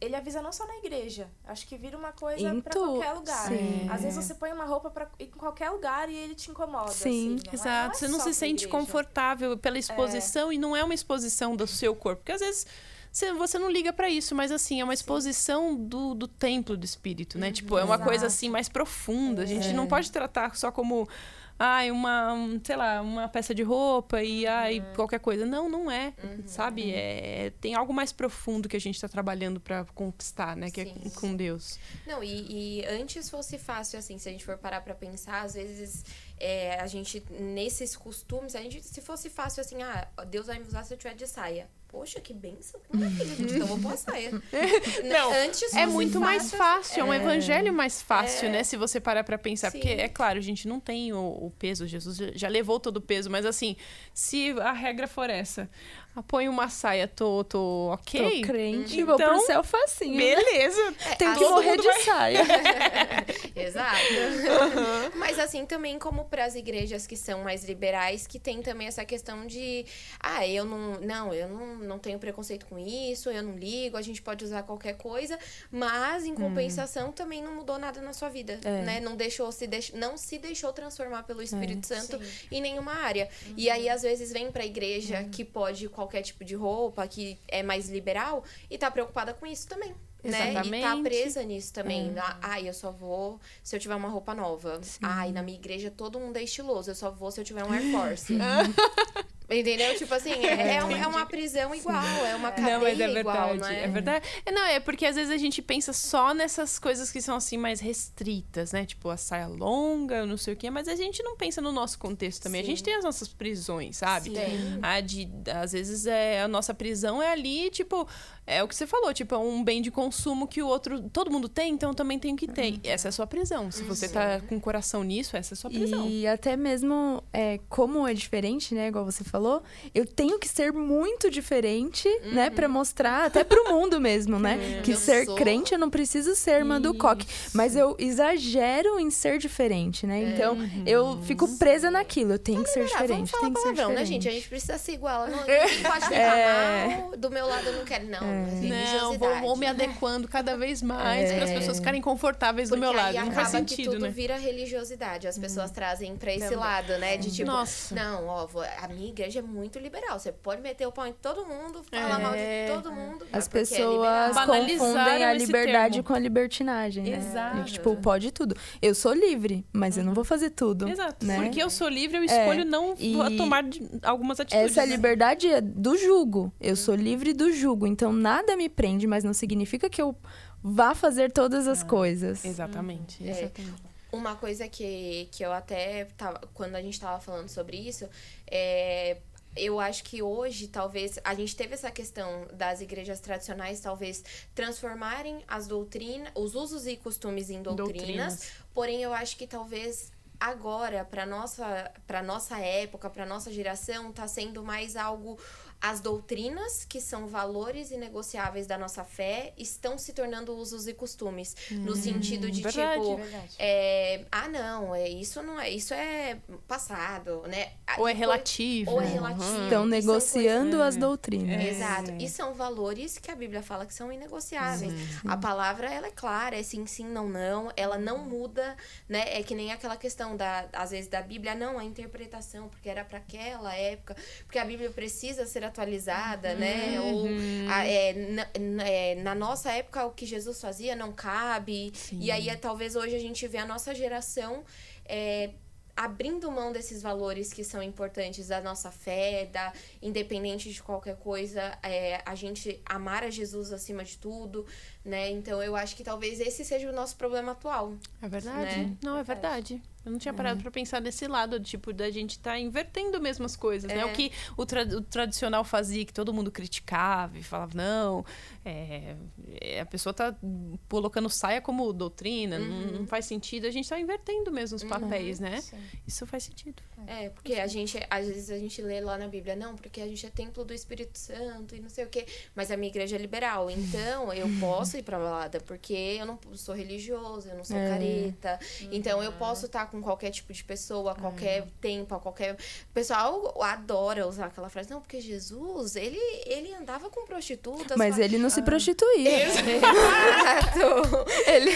ele, avisa não só na igreja. Acho que vira uma coisa pra tu- qualquer lugar. sim. Às vezes você põe uma roupa pra em qualquer lugar e ele te incomoda. Sim. assim, é- Exato, não é você não se sente igreja. confortável pela exposição e não é uma exposição do seu corpo. Porque às vezes você, não liga pra isso, mas assim, é uma exposição do, do templo do espírito, né? Tipo, é uma coisa Exato. assim mais profunda. A gente não pode tratar só como. Ai, uma, um, sei lá, uma peça de roupa e ai, qualquer coisa. Não, não é. Sabe? É, tem algo mais profundo que a gente tá trabalhando pra conquistar, né? Que é Sim. com Deus. Não, e, e antes fosse fácil, assim, se a gente for parar pra pensar, às vezes é, a gente, nesses costumes, a gente, se fosse fácil assim, ah, Deus vai me usar se eu tiver de saia. Poxa, que benção. Maravilha, gente, então eu vou pôr a saia. Não, antes É muito mais fácil, é um evangelho mais fácil, É. né? Se você parar pra pensar. Sim. Porque, é claro, a gente não tem o, o peso, Jesus já- levou todo o peso, mas assim, se a regra for essa, ah, põe uma saia, tô, tô ok? Tô crente, Então, vou pro céu facinho. né? Beleza. Tenho que todo morrer de vai- saia. Exato. Mas assim também como para as igrejas que são mais liberais, que tem também essa questão de, ah, eu não, não, eu não, não tenho preconceito com isso, eu não ligo, a gente pode usar qualquer coisa, mas em compensação também não mudou nada na sua vida, É. né? Não deixou se deix... não se deixou transformar pelo Espírito Santo Sim. em nenhuma área. E aí às vezes vem para a igreja que pode qualquer tipo de roupa, que é mais liberal e tá preocupada com isso também. Né? E tá Exatamente. presa nisso também. Ah, Ai, eu só vou se eu tiver uma roupa nova. Ai, na minha igreja todo mundo é estiloso. Eu só vou se eu tiver um Air Force. Entendeu? Tipo assim, é, é, uma, é uma prisão igual, é uma cadeia Não, mas é igual, verdade. não é? É verdade. É, não, é porque às vezes a gente pensa só nessas coisas que são assim mais restritas, né? Tipo a saia longa, não sei o quê, mas a gente não pensa no nosso contexto também. A gente Sim. tem as nossas prisões, sabe? Sim. A de, às vezes é, a nossa prisão é ali, tipo, é o que você falou, tipo, é um bem de consumo que o outro, todo mundo tem, então eu também tenho que ter. Essa é a sua prisão. Se você tá com o coração nisso, essa é a sua prisão. E até mesmo, é, como é diferente, né? Igual você falou, eu tenho que ser muito diferente, né? Pra mostrar, até pro mundo mesmo, né? Que Eu ser sou- crente, eu não preciso ser irmã do coque. Mas eu exagero em ser diferente, né? Então, eu fico presa naquilo. Eu tenho que ser Ah, vamos diferente, tem que ser né, diferente. gente? A gente precisa ser igual. Não, ninguém pode ficar É. mal. Do meu lado eu não quero, não. É. Não, vou, vou me adequando cada vez mais para as pessoas ficarem confortáveis do Porque meu aí lado. Não acaba faz que sentido, tudo né? vira religiosidade. As pessoas trazem pra esse Também. lado, né? De tipo, Nossa. não, ó, vou- a minha igreja é muito liberal. Você pode meter o pau em todo mundo, falar mal É. de todo mundo. As é pessoas. Banalizaram confundem a liberdade termo. com a libertinagem, né? Exato. E, tipo, pode tudo. Eu sou livre, mas eu não vou fazer tudo. Exato. né? Porque eu sou livre, eu escolho não e tomar algumas atitudes. Essa né? liberdade é do jugo. Eu sou livre do jugo. Então nada me prende, mas não significa que eu vá fazer todas as coisas. Exatamente. É. exatamente. Uma coisa que, que eu até tava. Quando a gente tava falando sobre isso, é. Eu acho que hoje, talvez, a gente teve essa questão das igrejas tradicionais, talvez, transformarem as doutrinas, os usos e costumes em doutrinas. Doutrinas. Porém, eu acho que talvez agora, para nossa, para nossa época, para nossa geração, tá sendo mais algo. As doutrinas, que são valores inegociáveis da nossa fé, estão se tornando usos e costumes. no sentido de, verdade, tipo, verdade. é, ah, não, é, isso não é, isso é passado, né? Ah, Ou é relativo. Ou é Uhum. relativo. Estão E são negociando as É. doutrinas. coisas- Exato. E são valores que a Bíblia fala que são inegociáveis. A palavra, ela é clara, é sim, sim, não, não. Ela não muda, né? É que nem aquela questão, da, às vezes, da Bíblia, não, a interpretação, porque era para aquela época, porque a Bíblia precisa ser atualizada, né? Ou a- é, na, é, na nossa época, o que Jesus fazia não cabe. E aí, é, talvez hoje a gente vê a nossa geração é, abrindo mão desses valores que são importantes da nossa fé, da independente de qualquer coisa, é, a gente amar a Jesus acima de tudo, né? Então eu acho que talvez esse seja o nosso problema atual. É verdade. Né? Não, é verdade. Eu não tinha parado é. pra pensar desse lado, tipo, da gente tá invertendo mesmo as coisas, é. né? O é. que o, tra o, tradicional fazia, que todo mundo criticava e falava, não, é, a pessoa tá colocando saia como doutrina, uhum. não, faz sentido. A gente tá invertendo mesmo os uhum. papéis, uhum. né? Sim. Isso faz sentido. É, porque a gente, às vezes a gente lê lá na Bíblia, não, porque a gente é templo do Espírito Santo e não sei o quê. Mas a minha igreja é liberal, então eu posso ir pra balada, porque eu não sou religioso, eu não sou é. careta. Então eu posso estar tá com qualquer tipo de pessoa, a qualquer é. tempo, a qualquer. O pessoal adora usar aquela frase, não, porque Jesus, ele, ele andava com prostitutas. Mas ele não se prostituía. Exato. ele...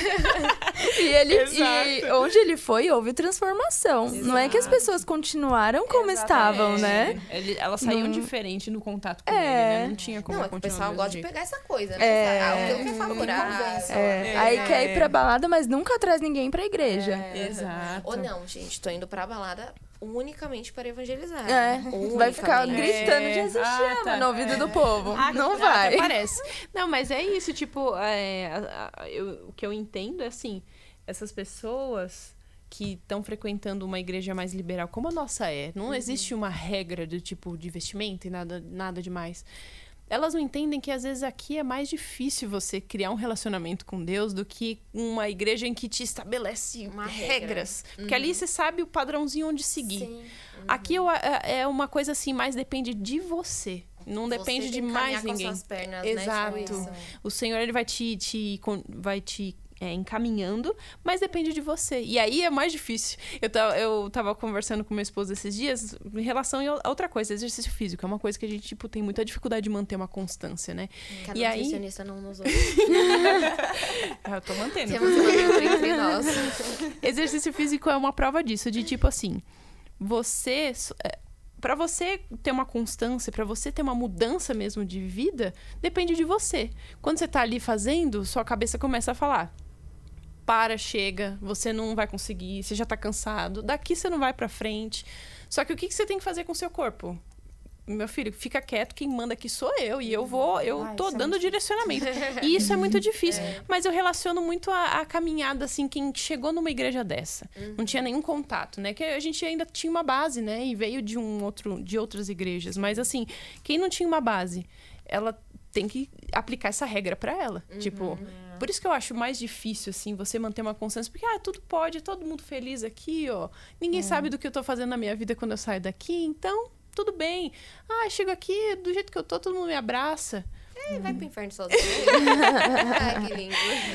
e ele Exato. e onde ele foi, houve transformação. Exato. Não é que as pessoas continuaram como Exatamente. estavam, né? Ele, elas saíam não... diferente no contato com é. ele, né? Não tinha como não, é o pessoal gosta de pegar essa coisa, né? É. Algo que é favorável. É. Aí quer ir pra balada, mas nunca traz ninguém pra igreja. É. Exato. Ou não, gente, tô indo pra balada unicamente para evangelizar. É, vai ficar gritando é. Jesus ah, tá. no ouvido do povo. Ah, não vai. Parece. Não, mas é isso, tipo, é, eu, o que eu entendo é assim, essas pessoas que estão frequentando uma igreja mais liberal, como a nossa é, não uhum. existe uma regra do tipo de vestimento e nada, nada demais. Elas não entendem que às vezes aqui é mais difícil você criar um relacionamento com Deus do que uma igreja em que te estabelece uma regras. Regra. Porque uhum. ali você sabe o padrãozinho onde seguir. Uhum. Aqui eu, é, uma coisa assim, mais depende de você. Não você depende de mais ninguém. Pernas, Exato. Né? Tipo o Senhor ele vai te, te vai te é, encaminhando, mas depende de você. E aí é mais difícil. Eu, eu tava conversando com meu esposo esses dias em relação a outra coisa, exercício físico. É uma coisa que a gente, tipo, tem muita dificuldade de manter uma constância, né? Cada e aí... não nos ouve. eu tô mantendo. Temos uma entre nós. exercício físico é uma prova disso, de tipo assim, você é, para você ter uma constância, para você ter uma mudança mesmo de vida, depende de você. Quando você tá ali fazendo, sua cabeça começa a falar: para, chega, você não vai conseguir, você já tá cansado, daqui você não vai para frente. Só que o que, que você tem que fazer com o seu corpo? meu filho, fica quieto, quem manda aqui sou eu. E eu vou, eu Ai, tô é dando é direcionamento. E isso é muito difícil. É. Mas eu relaciono muito a, a, caminhada, assim, quem chegou numa igreja dessa. Uhum. Não tinha nenhum contato, né? Que a gente ainda tinha uma base, né? E veio de um outro, de outras igrejas. Mas assim, quem não tinha uma base, ela tem que aplicar essa regra para ela. Uhum. Tipo, por isso que eu acho mais difícil, assim, você manter uma consciência. Porque, ah, tudo pode, todo mundo feliz aqui, ó. Ninguém uhum. sabe do que eu tô fazendo na minha vida quando eu saio daqui, então tudo bem. Ah, chego aqui, do jeito que eu tô, todo mundo me abraça. É, vai pro inferno sozinho. Ai, que lindo.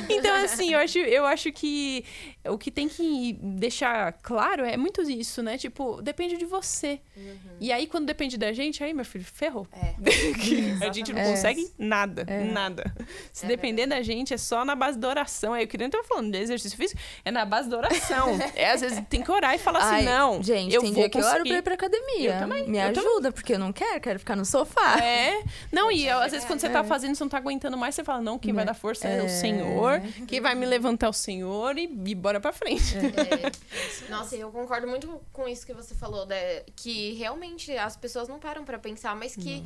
Então, assim, eu acho, eu acho que o que tem que deixar claro é muito isso, né? Tipo, depende de você. Uhum. E aí, quando depende da gente, aí, meu filho, ferrou. É. a gente não é. consegue nada. É. Nada. Se é depender verdade. da gente, é só na base da oração. Aí, o que nem tava falando de exercício físico, é na base da oração. é, às vezes, tem que orar e falar assim, Ai, assim, não, gente, eu tem vou dia que eu oro pra ir pra academia. Eu também. Me eu ajuda, também. porque eu não quero, quero ficar no sofá. É. Não, e eu, às vezes, quando você tá fazendo, você não tá aguentando mais, você fala, não, quem vai né? dar força é, o Senhor, quem vai me levantar é o Senhor e, e bora pra frente. É. Nossa, eu concordo muito com isso que você falou, né? que realmente as pessoas não param para pensar, mas que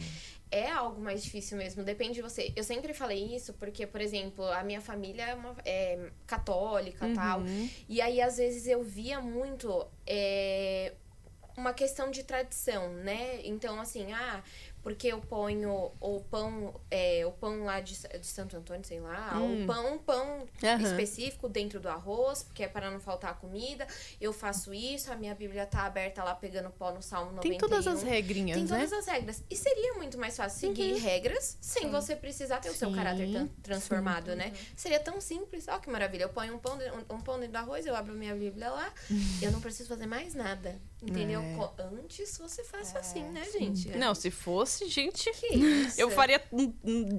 é algo mais difícil mesmo, depende de você. Eu sempre falei isso porque, por exemplo, a minha família é, uma, é católica e uhum. tal, e aí às vezes eu via muito é, uma questão de tradição, né? Então, assim, ah, porque eu ponho o pão, é, o pão lá de, de Santo Antônio, sei lá, hum. o pão, um pão uhum. específico dentro do arroz, porque é para não faltar comida. Eu faço isso, a minha Bíblia tá aberta lá pegando pó no Salmo 91. Tem todas as regrinhas, Tem né? todas as regras. E seria muito mais fácil seguir uhum. regras sem Sim. você precisar ter o seu Sim. caráter transformado, Sim. né? Uhum. Seria tão simples. Olha que maravilha. Eu ponho um pão, um, um pão dentro do arroz, eu abro minha Bíblia lá, eu não preciso fazer mais nada. Entendeu? É. Antes você faça é. assim, né, gente? Não, se fosse, gente, eu faria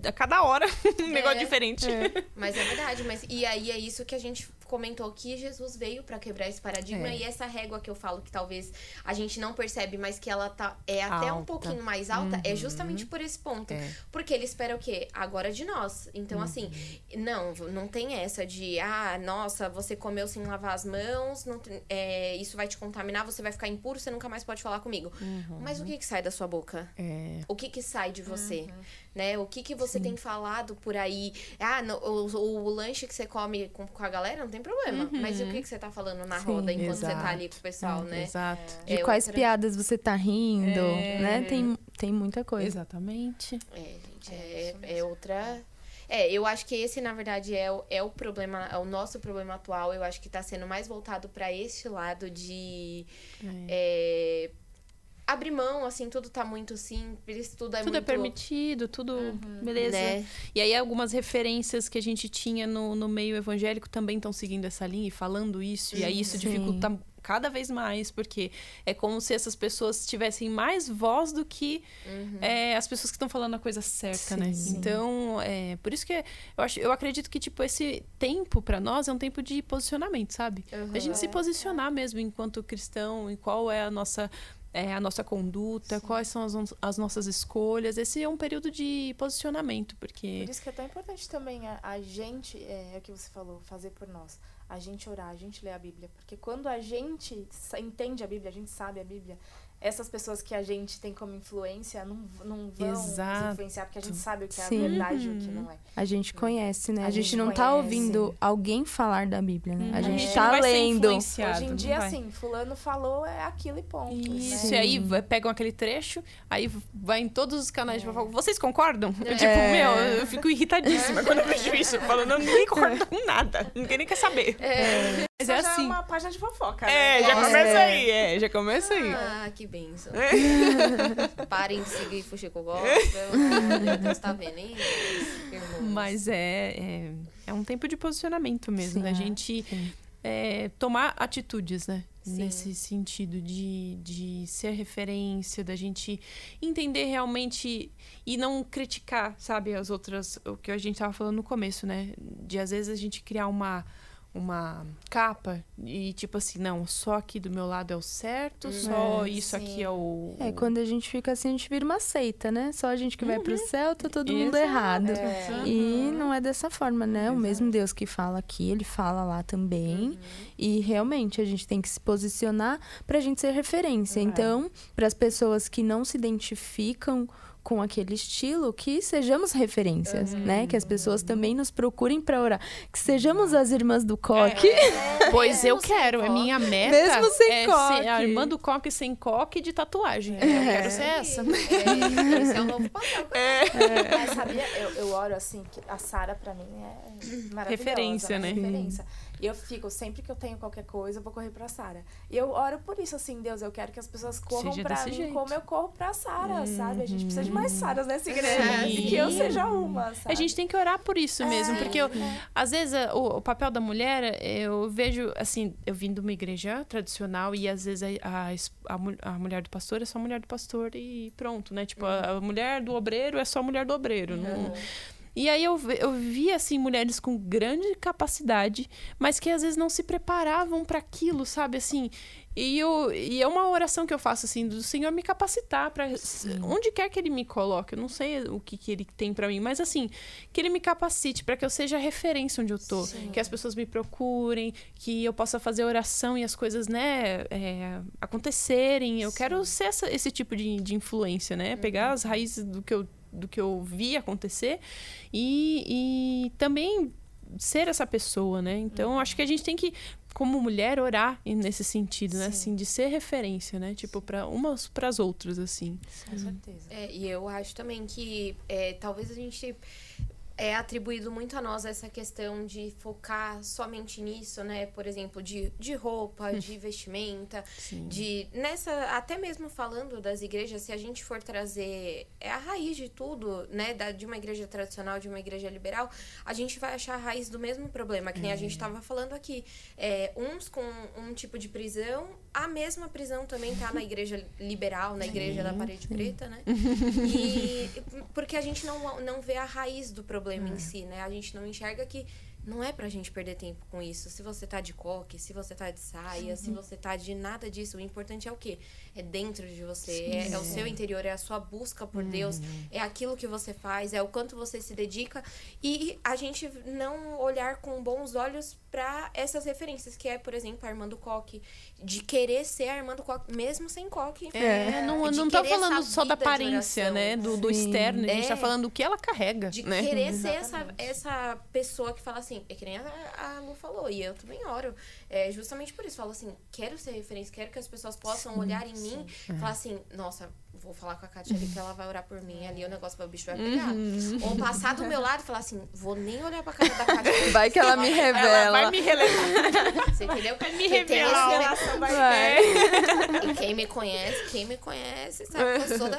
a cada hora um é. negócio diferente. É. Mas é verdade, mas e aí é isso que a gente comentou que Jesus veio para quebrar esse paradigma é. e essa régua que eu falo que talvez a gente não percebe, mas que ela tá é até alta. um pouquinho mais alta, é uhum. é justamente por esse ponto. É. Porque ele espera o quê? Agora de nós. Então, uhum. assim, não, não tem essa de, ah, nossa, você comeu sem lavar as mãos, não, é, isso vai te contaminar, você vai ficar impuro, você nunca mais pode falar comigo. Uhum. Mas o que que sai da sua boca? É. O que que sai de você? Uhum. Né? O que que você Sim. tem falado por aí? Ah, no, o, o, o, lanche que você come com, com a galera não tem problema. Uhum. Mas e o que que você tá falando na Sim, roda enquanto exato. você tá ali com o pessoal, né? Exato. De é quais outra... piadas você tá rindo, é. né? Tem, tem muita coisa. Exatamente. É, gente, é, é outra é, eu acho que esse, na verdade, é o, é o problema, é o nosso problema atual. Eu acho que está sendo mais voltado para este lado de. É. É, abrir mão, assim, tudo tá muito simples, tudo é tudo muito... é permitido, tudo uhum, beleza. Né? E aí algumas referências que a gente tinha no, no meio evangélico também estão seguindo essa linha e falando isso, e aí isso Sim. dificulta cada vez mais, porque é como se essas pessoas tivessem mais voz do que uhum. é, as pessoas que estão falando a coisa certa, né? sim, né? Sim. Então, é, por isso que eu, acho, eu acredito que, tipo, esse tempo para nós é um tempo de posicionamento, sabe? Uhum. A gente se posicionar mesmo enquanto cristão, em qual é a nossa é, a nossa conduta, Sim. quais são as, as, nossas escolhas. Esse é um período de posicionamento, porque... Por isso que é tão importante também a, a gente, é, é o que você falou, fazer por nós a gente orar, a gente ler a Bíblia. Porque quando a gente entende a Bíblia, a gente sabe a Bíblia, essas pessoas que a gente tem como influência não, não vão Exato. influenciar, porque a gente sabe o que é Sim. a verdade e o que não é. A gente conhece, né? A, a gente, gente, não tá conhece. tá ouvindo alguém falar da Bíblia, né? A uhum. gente é. tá lendo. Hoje em dia, assim, fulano falou, é aquilo e ponto. Isso, né? e aí pegam aquele trecho, aí vai em todos os canais é. de vocês concordam? Eu, tipo, é. meu, eu fico irritadíssima quando eu vejo isso. Falando, ninguém concorda com nada. Ninguém nem quer saber. É. Mas é assim. é uma página de fofoca, né? É, já começa aí, é, já começa aí. Ah, que benção. É. Parem de seguir Fuxico Gospel. Deus tá vendo, hein? Mas é, é, é, um tempo de posicionamento mesmo, sim, da gente é, tomar atitudes, né? Sim. Nesse sentido de, de ser referência, da gente entender realmente e não criticar, sabe, as outras, o que a gente tava falando no começo, né? De às vezes a gente criar uma uma capa e tipo assim, não, só aqui do meu lado é o certo, uhum. só isso sim. aqui é o. É, quando a gente fica assim, a gente vira uma seita, né? Só a gente que vai pro uhum. céu, tá todo mundo errado. É. E não é dessa forma, né? Exato. O mesmo Deus que fala aqui, ele fala lá também. Uhum. E realmente a gente tem que se posicionar pra gente ser referência. É. Então, para as pessoas que não se identificam com aquele estilo, que sejamos referências, uhum. né? Que as pessoas também nos procurem para orar. Que sejamos as irmãs do coque. É, pois eu quero, é minha meta. Mesmo sem é coque. a irmã do coque sem coque de tatuagem. É. Eu quero ser essa. É, esse é o novo papel. É. Mas sabia, eu, eu oro assim, que a Sara para mim é maravilhosa. Referência, né? Referência. E eu fico, sempre que eu tenho qualquer coisa, eu vou correr pra Sara. E eu oro por isso, assim, Deus, eu quero que as pessoas corram seja pra mim jeito. como eu corro pra Sara, uhum. sabe? A gente precisa de mais Saras nessa igreja. E que eu seja uma, sabe? A gente tem que orar por isso mesmo, é, porque eu, é. às vezes o, o, papel da mulher, eu vejo, assim, eu vim de uma igreja tradicional e às vezes a, a, a, mulher do pastor é só a mulher do pastor e pronto, né? Tipo, uhum. a, a, mulher do obreiro é só a mulher do obreiro. Uhum. Não, e aí eu, eu vi, assim, mulheres com grande capacidade, mas que às vezes não se preparavam para aquilo, sabe? Assim, e, eu, e é uma oração que eu faço, assim, do Senhor me capacitar para onde quer que Ele me coloque. Eu não sei o que, que Ele tem para mim, mas assim, que Ele me capacite para que eu seja referência onde eu tô. Sim. Que as pessoas me procurem, que eu possa fazer oração e as coisas, né, é, acontecerem. Eu Sim. quero ser essa, esse tipo de, de influência, né? Uhum. Pegar as raízes do que eu do que eu vi acontecer e, e também ser essa pessoa, né? Então, uhum. acho que a gente tem que, como mulher, orar nesse sentido, né? Assim, de ser referência, né? Tipo, para umas para as outras, assim. Com certeza. É, e eu acho também que é, talvez a gente é atribuído muito a nós essa questão de focar somente nisso, né? Por exemplo, de, de roupa, hum. de vestimenta, Sim. de nessa até mesmo falando das igrejas, se a gente for trazer é a raiz de tudo, né? Da, de uma igreja tradicional, de uma igreja liberal, a gente vai achar a raiz do mesmo problema que nem é. a gente estava falando aqui. É, uns com um tipo de prisão, a mesma prisão também tá na igreja liberal, na igreja da parede preta, né? E porque a gente não, não vê a raiz do problema em si, né? A gente não enxerga que não é pra gente perder tempo com isso. Se você tá de coque, se você tá de saia, uhum. se você tá de nada disso, o importante é o quê? É dentro de você, é, é, o seu interior, é a sua busca por uhum. Deus, é aquilo que você faz, é o quanto você se dedica e a gente não olhar com bons olhos para essas referências, que é, por exemplo, Armando Coque, de querer ser Armando Coque, mesmo sem coque. É, não, não tá falando só da aparência, né? Do, do externo, a gente tá é, tá falando do que ela carrega. De né? querer Exatamente. ser essa, essa pessoa que fala assim, é que nem a, a Lu falou, e eu também oro. É justamente por isso, falo assim, quero ser referência, quero que as pessoas possam sim, olhar em sim. mim e falar assim, nossa, vou falar com a Kátia ali que ela vai orar por mim. Ali o negócio o bicho vai pegar. Uhum. Ou passar do meu lado e falar assim, vou nem olhar pra cara da Kátia. Vai que ela me revela. Ela vai me relevar. Você entendeu? Vai me revelar. Relação vai. vai. E quem me conhece, quem me conhece, sabe que eu sou da...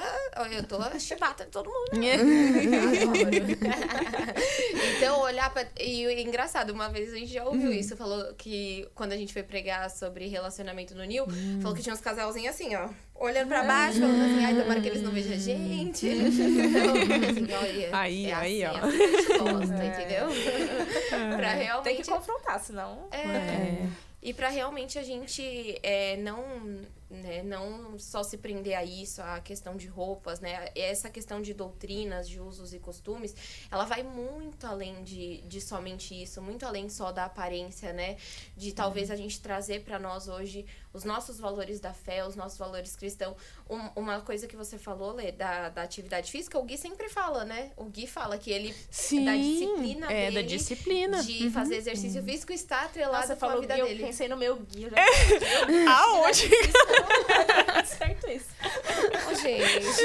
Eu tô a chibata de todo mundo. Né? então, olhar pra... E engraçado, uma vez a gente já ouviu uhum. isso. Falou que quando a gente foi pregar sobre relacionamento no Nil, uhum. falou que tinha uns casalzinhos assim, ó olhando pra baixo, falando assim, ai, tomara que eles não vejam a gente. Então, assim, olha, aí, é aí, assim, ó. Assim a gente gosta, é. entendeu? pra realmente... Tem que confrontar, senão... É. é. E pra realmente a gente é, não né? Não só se prender a isso, a questão de roupas, né? Essa questão de doutrinas, de usos e costumes, ela vai muito além de, de somente isso, muito além só da aparência, né? De talvez a gente trazer para nós hoje os nossos valores da fé, os nossos valores cristãos. Um, uma coisa que você falou, Lê, da, da atividade física, o Gui sempre fala, né? O Gui fala que ele, Sim, da disciplina é, dele, da disciplina. de uhum. fazer exercício uhum. físico, está atrelado Nossa, com a vida Gui, dele. Eu pensei no meu Gui. Eu já... Aonde? certo isso. Oh, gente,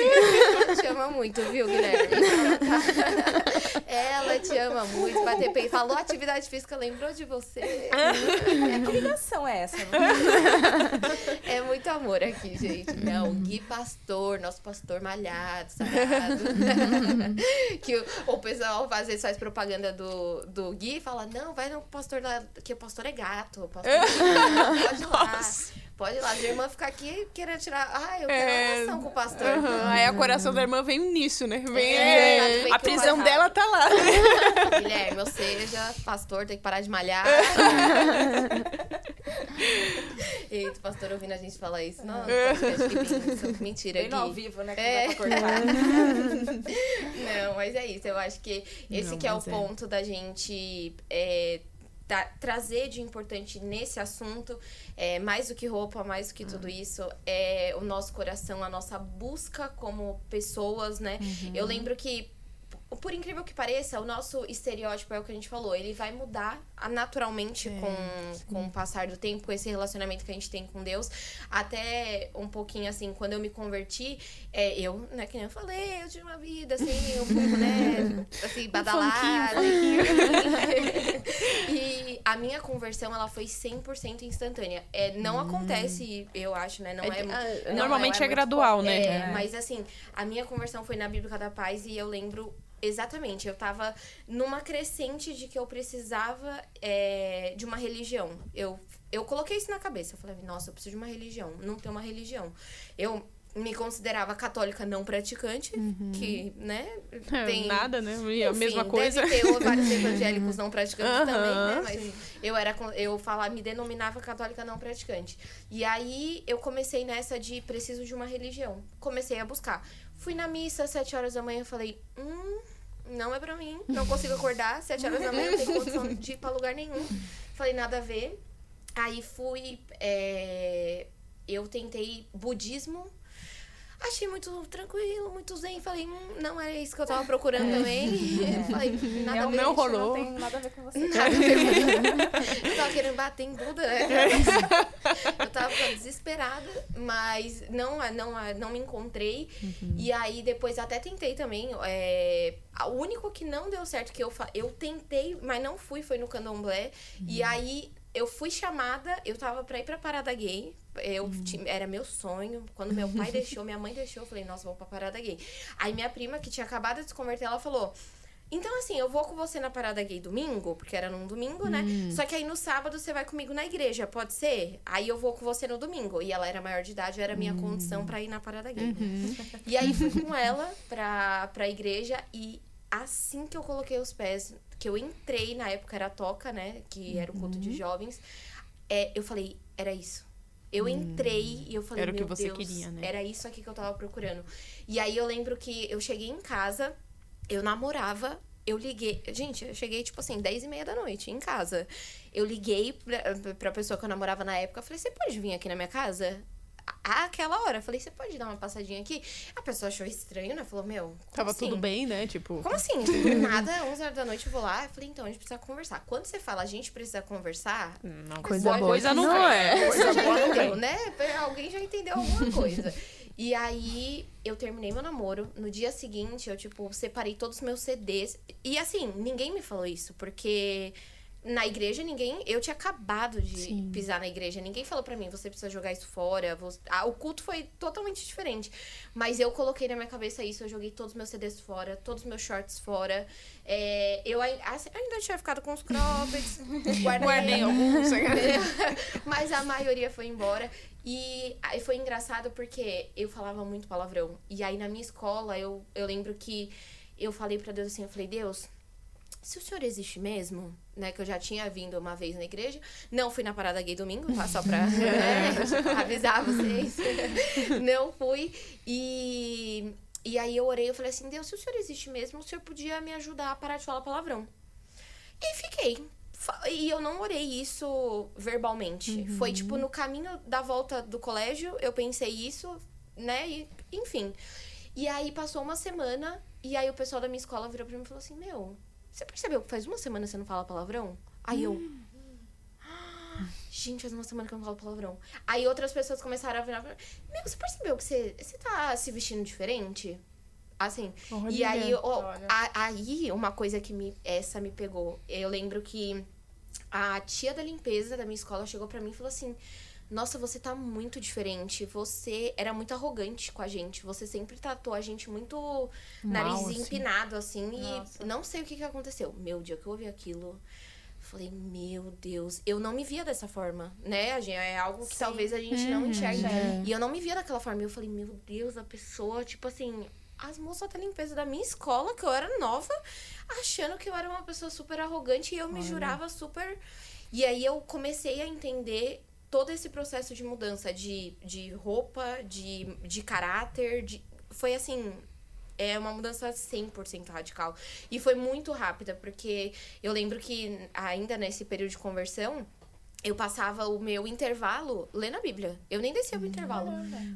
ela te ama muito, viu, Guilherme? ela te ama muito. Bater peito. Falou atividade física, lembrou de você. É, que ligação é essa? É muito amor aqui, gente. Não, Gui Pastor, nosso pastor malhado, sagrado. que o, o, pessoal às vezes faz propaganda do, do Gui e fala: não, vai no pastor lá, que o pastor é gato. O pastor é gato, pode ir lá. Pode ir lá, a irmã ficar aqui querendo tirar. Ah, eu quero é... relação com o pastor. Uhum. Aí a coração da irmã vem nisso, né? Vem, é, é... A prisão dela tá lá. Guilherme, ou seja, pastor, tem que parar de malhar. Eita, o pastor ouvindo a gente falar isso. Não, que mentira. Bem ao vivo, né? Que é. não, mas é isso. Eu acho que esse não, que é o é. ponto da gente. É, Tra trazer de importante nesse assunto, é, mais do que roupa, mais do que tudo isso, é o nosso coração, a nossa busca como pessoas, né? Uhum. Eu lembro que por incrível que pareça, o nosso estereótipo é o que a gente falou, ele vai mudar naturalmente é, com, com o passar do tempo, com esse relacionamento que a gente tem com Deus. Até um pouquinho assim, quando eu me converti, é, eu, né, que nem eu falei, eu tinha uma vida assim, um pouco, né, assim, badalada. e a minha conversão, ela foi 100% instantânea. É, não hum. acontece, eu acho, né, não é... é não, normalmente é, é gradual, né? É, mas assim, a minha conversão foi na Bíblia da Paz e eu lembro Exatamente, eu tava numa crescente de que eu precisava é, de uma religião. Eu, eu coloquei isso na cabeça. Eu falei, nossa, eu preciso de uma religião. Não tem uma religião. Eu me considerava católica não praticante, uhum. que, né, é, tem... Nada, né? E a mesma coisa. Deve ter vários evangélicos não praticantes uhum. também, né? Mas eu era, eu falava, me denominava católica não praticante. E aí, eu comecei nessa de preciso de uma religião. Comecei a buscar. Fui na missa às sete horas da manhã, falei, hum, não é pra mim, não consigo acordar, sete horas da manhã, não tenho condição de ir pra lugar nenhum. Falei, nada a ver. Aí fui, é, eu tentei budismo, Achei muito tranquilo, muito zen. Falei, hum, não é isso que eu tava procurando é. também. É. Falei, nada é, a ver. Não rolou. Não tem nada a ver com você. Nada a ver Eu tava querendo bater em Buda, né? Eu tava desesperada, mas não, não, não me encontrei. Uhum. E aí depois até tentei também. É, o único que não deu certo que eu, eu tentei, mas não fui, foi no candomblé. Uhum. E aí eu fui chamada, eu tava pra ir pra parada gay. Eu uhum. era meu sonho. Quando meu pai deixou, minha mãe deixou, eu falei, nossa, vou pra parada gay. Aí minha prima, que tinha acabado de se converter, ela falou. Então, assim, eu vou com você na parada gay domingo, porque era num domingo, né? Hum. Só que aí no sábado você vai comigo na igreja, pode ser? Aí eu vou com você no domingo. E ela era maior de idade, era minha hum. condição para ir na parada gay. Uhum. E aí fui com ela pra, pra igreja e assim que eu coloquei os pés que eu entrei, na época era a Toca, né? Que era o culto de jovens. É, eu falei, era isso. Eu entrei e eu falei, Era o que meu você Deus, queria, né? era isso aqui que eu tava procurando. E aí eu lembro que eu cheguei em casa, eu namorava, eu liguei. Gente, eu cheguei, tipo assim, 10 e meia da noite em casa. Eu liguei pra, pra pessoa que eu namorava na época, eu falei, você pode vir aqui na minha casa? A- Aquela hora, eu falei, você pode dar uma passadinha aqui? A pessoa achou estranho, né? Falou, meu. Tava assim? tudo bem, né? Tipo. Como assim? Do nada, 11 horas da noite eu vou lá. Eu falei, então, a gente precisa conversar. Quando você fala, a gente precisa conversar, Não, Coisa boa boa coisa não, não é. Coisa Coisa já boa entendeu, né? Alguém já entendeu alguma coisa. E aí, eu terminei meu namoro. No dia seguinte, eu, tipo, separei todos os meus CDs. E assim, ninguém me falou isso, porque na igreja ninguém. Eu tinha acabado de Sim. pisar na igreja. Ninguém falou pra mim, você precisa jogar isso fora. você- Ah, o culto foi totalmente diferente. Mas eu coloquei na minha cabeça isso. Eu joguei todos os meus CDs fora, todos os meus shorts fora. É, eu ai- ainda tinha ficado com os croppeds. guardei, Guardei alguns. mas a maioria foi embora. E aí foi engraçado porque eu falava muito palavrão. E aí na minha escola eu, eu lembro que eu falei pra Deus assim, eu falei, Deus, se o senhor existe mesmo, né? Que eu já tinha vindo uma vez na igreja. Não fui na parada gay domingo, tá? Só pra né, avisar vocês. Não fui. E, e aí eu orei, eu falei assim, Deus, se o senhor existe mesmo, o senhor podia me ajudar a parar de falar palavrão. E fiquei. E eu não orei isso verbalmente. Foi tipo no caminho da volta do colégio, eu pensei isso, né? E, enfim. E aí passou uma semana, e aí o pessoal da minha escola virou pra mim e falou assim: Meu, você percebeu que faz uma semana você não fala palavrão? Aí eu. "Ah, Gente, faz uma semana que eu não falo palavrão. Aí outras pessoas começaram a virar pra mim: Meu, você percebeu que você, você tá se vestindo diferente? Assim. E Olha, aí, ó, a- aí, uma coisa que me, essa me pegou. Eu lembro que a tia da limpeza da minha escola chegou pra mim e falou assim: Nossa, você tá muito diferente. Você era muito arrogante com a gente. Você sempre tratou a gente muito nariz assim. empinado, assim. Nossa. E não sei o que, que aconteceu. Meu, dia que eu ouvi aquilo. Falei, meu Deus, eu não me via dessa forma, né? É algo que Sim. talvez a gente não enxergue. É. E eu não me via daquela forma. E eu falei, meu Deus, a pessoa, tipo assim, as moças da limpeza da minha escola, que eu era nova, achando que eu era uma pessoa super arrogante e eu me jurava super. E aí eu comecei a entender todo esse processo de mudança de, de roupa, de, de caráter, de. Foi assim. É uma mudança 100% radical. E foi muito rápida, porque eu lembro que ainda nesse período de conversão, eu passava o meu intervalo lendo a Bíblia. Eu nem descia pro intervalo.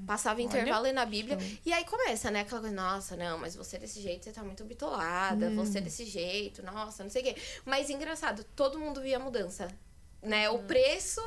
Passava o intervalo lendo a Bíblia. E aí começa, né? Aquela coisa, nossa, não, mas você desse jeito, você tá muito bitolada. Você desse jeito, nossa, não sei o quê. Mas engraçado, todo mundo via a mudança. Né? O preço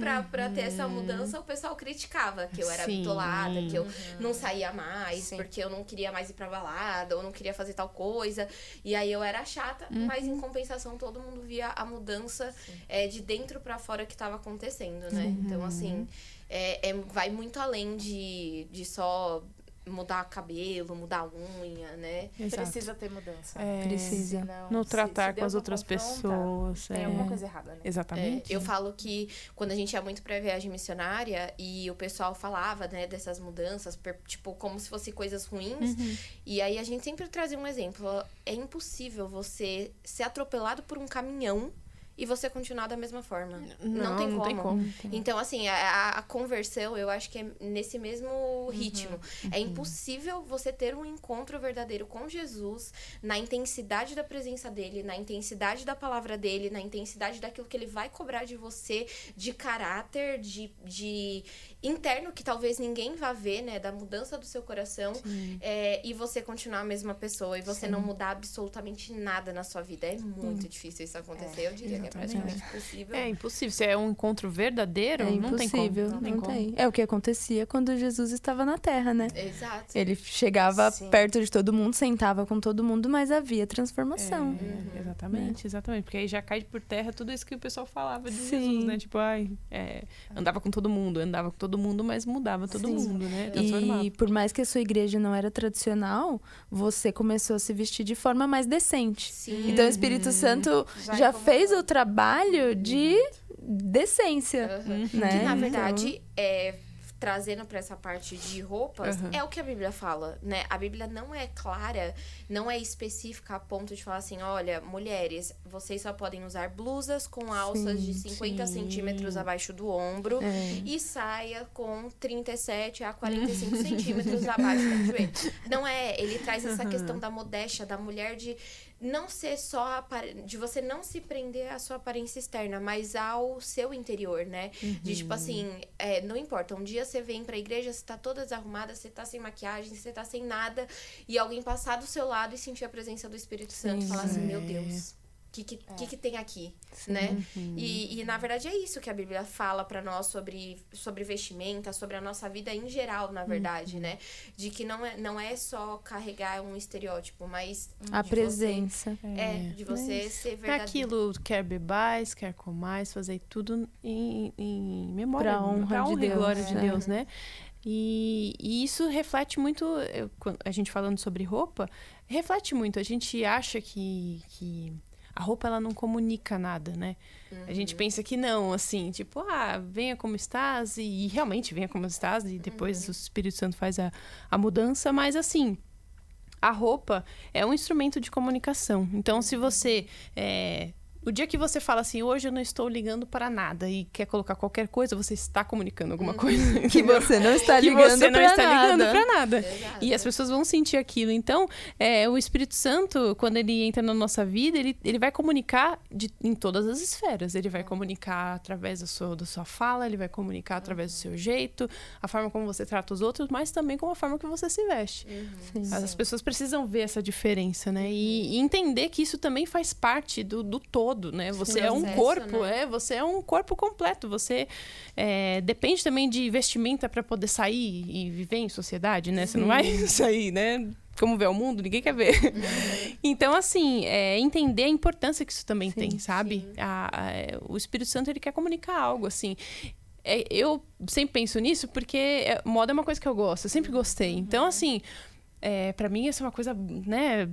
pra, pra ter essa mudança, o pessoal criticava. Que eu era Sim. bitolada, que eu não saía mais, Sim. porque eu não queria mais ir pra balada, ou não queria fazer tal coisa. E aí eu era chata, mas em compensação todo mundo via a mudança é, de dentro pra fora que tava acontecendo, né? Então, assim, é, é- vai muito além de, de só mudar cabelo, mudar unha, né? Exato. Precisa ter mudança. É, Precisa. Não tratar se com as outras pessoas. Tem é. alguma coisa errada, né? É, Exatamente. eu falo que quando a gente ia muito pra viagem missionária e o pessoal falava, né, dessas mudanças, per- tipo, como se fossem coisas ruins. E aí a gente sempre trazia um exemplo. É impossível você ser atropelado por um caminhão e você continuar da mesma forma. Não, tem, como. Não tem como. Então, assim, a, a conversão, eu acho que é nesse mesmo ritmo. É impossível você ter um encontro verdadeiro com Jesus na intensidade da presença dele, na intensidade da palavra dele, na intensidade daquilo que ele vai cobrar de você, de caráter, de, de interno, que talvez ninguém vá ver, né? Da mudança do seu coração. é, e você continuar a mesma pessoa e você não mudar absolutamente nada na sua vida. É muito difícil isso acontecer. eu diria é praticamente impossível. É impossível. Se é um encontro verdadeiro, É não tem como. impossível, Não não, tem como. tem. É o que acontecia quando Jesus estava na Terra, né? Exato. Ele chegava Sim. perto de todo mundo, sentava com todo mundo, mas havia transformação. É, Exatamente, exatamente. Porque aí já cai por terra tudo isso que o pessoal falava de Sim. Jesus, né? Tipo, ai, é, andava com todo mundo, andava com todo mundo, mas mudava todo Sim. mundo, né? Transformava. E por mais que a sua igreja não era tradicional, você começou a se vestir de forma mais decente. Sim. Então o Espírito Santo Já já, fez o trabalho de decência, Aham. né? Que na Então, verdade é trazendo para essa parte de roupas, uhum. é o que a Bíblia fala, né? A Bíblia não é clara, não é específica a ponto de falar assim, olha, mulheres, vocês só podem usar blusas com alças sim, de 50 sim. centímetros abaixo do ombro é. e saia com 37 a 45 centímetros abaixo do joelho. Não é, ele traz essa uhum. questão da modéstia da mulher de não ser só de você não se prender à sua aparência externa, mas ao seu interior, né? Uhum. De tipo assim, é, não importa, um dia você vem pra igreja, você tá toda desarrumada, você tá sem maquiagem, você tá sem nada, e alguém passar do seu lado e sentir a presença do Espírito Santo e falar assim, meu Deus, o que, que, é. que, que, tem aqui, Sim. né? Uhum. E, e, na verdade, é isso que a Bíblia fala para nós sobre, sobre vestimenta, sobre a nossa vida em geral, na verdade, uhum. né? De que não é, não é só carregar um estereótipo, mas... A presença. Você, é. é, de você mas ser verdadeiro. Aquilo, quer bebais, quer comais, fazer tudo em, em memória. Pra honra, pra honra de Deus. e glória de Deus, né? E, e, isso reflete muito, a gente falando sobre roupa, reflete muito. A gente acha que, que a roupa ela não comunica nada, né? Uhum. A gente uhum. pensa que não, assim, tipo, ah, venha como estás, e, e realmente venha como estás, e depois uhum. o Espírito Santo faz a, a mudança, mas assim, a roupa é um instrumento de comunicação. Então, se você é, o dia que você fala assim, hoje eu não estou ligando para nada e quer colocar qualquer coisa, você está comunicando alguma uhum. coisa. Que você não está ligando Que você não está nada. ligando para nada. Exato. E as pessoas vão sentir aquilo. Então, é, o Espírito Santo, quando ele entra na nossa vida, ele, ele vai comunicar de, em todas as esferas. Ele vai comunicar através da sua, da sua fala, ele vai comunicar através do seu jeito, a forma como você trata os outros, mas também com a forma que você se veste. Uhum. As pessoas precisam ver essa diferença, né? E, e, entender que isso também faz parte do, do todo todo, né? Você Sim, é um corpo, né? é, você é um corpo completo. Você é, depende também de vestimenta para poder sair e viver em sociedade, né? Você não vai sair, né? Como ver o mundo, ninguém quer ver. Uhum. Então, assim, é, entender a importância que isso também sim, tem, sabe? A, a, o Espírito Santo, ele quer comunicar algo, assim. É, eu sempre penso nisso porque é, moda é uma coisa que eu gosto, eu sempre gostei. Então, assim, é, para mim, isso é uma coisa, né?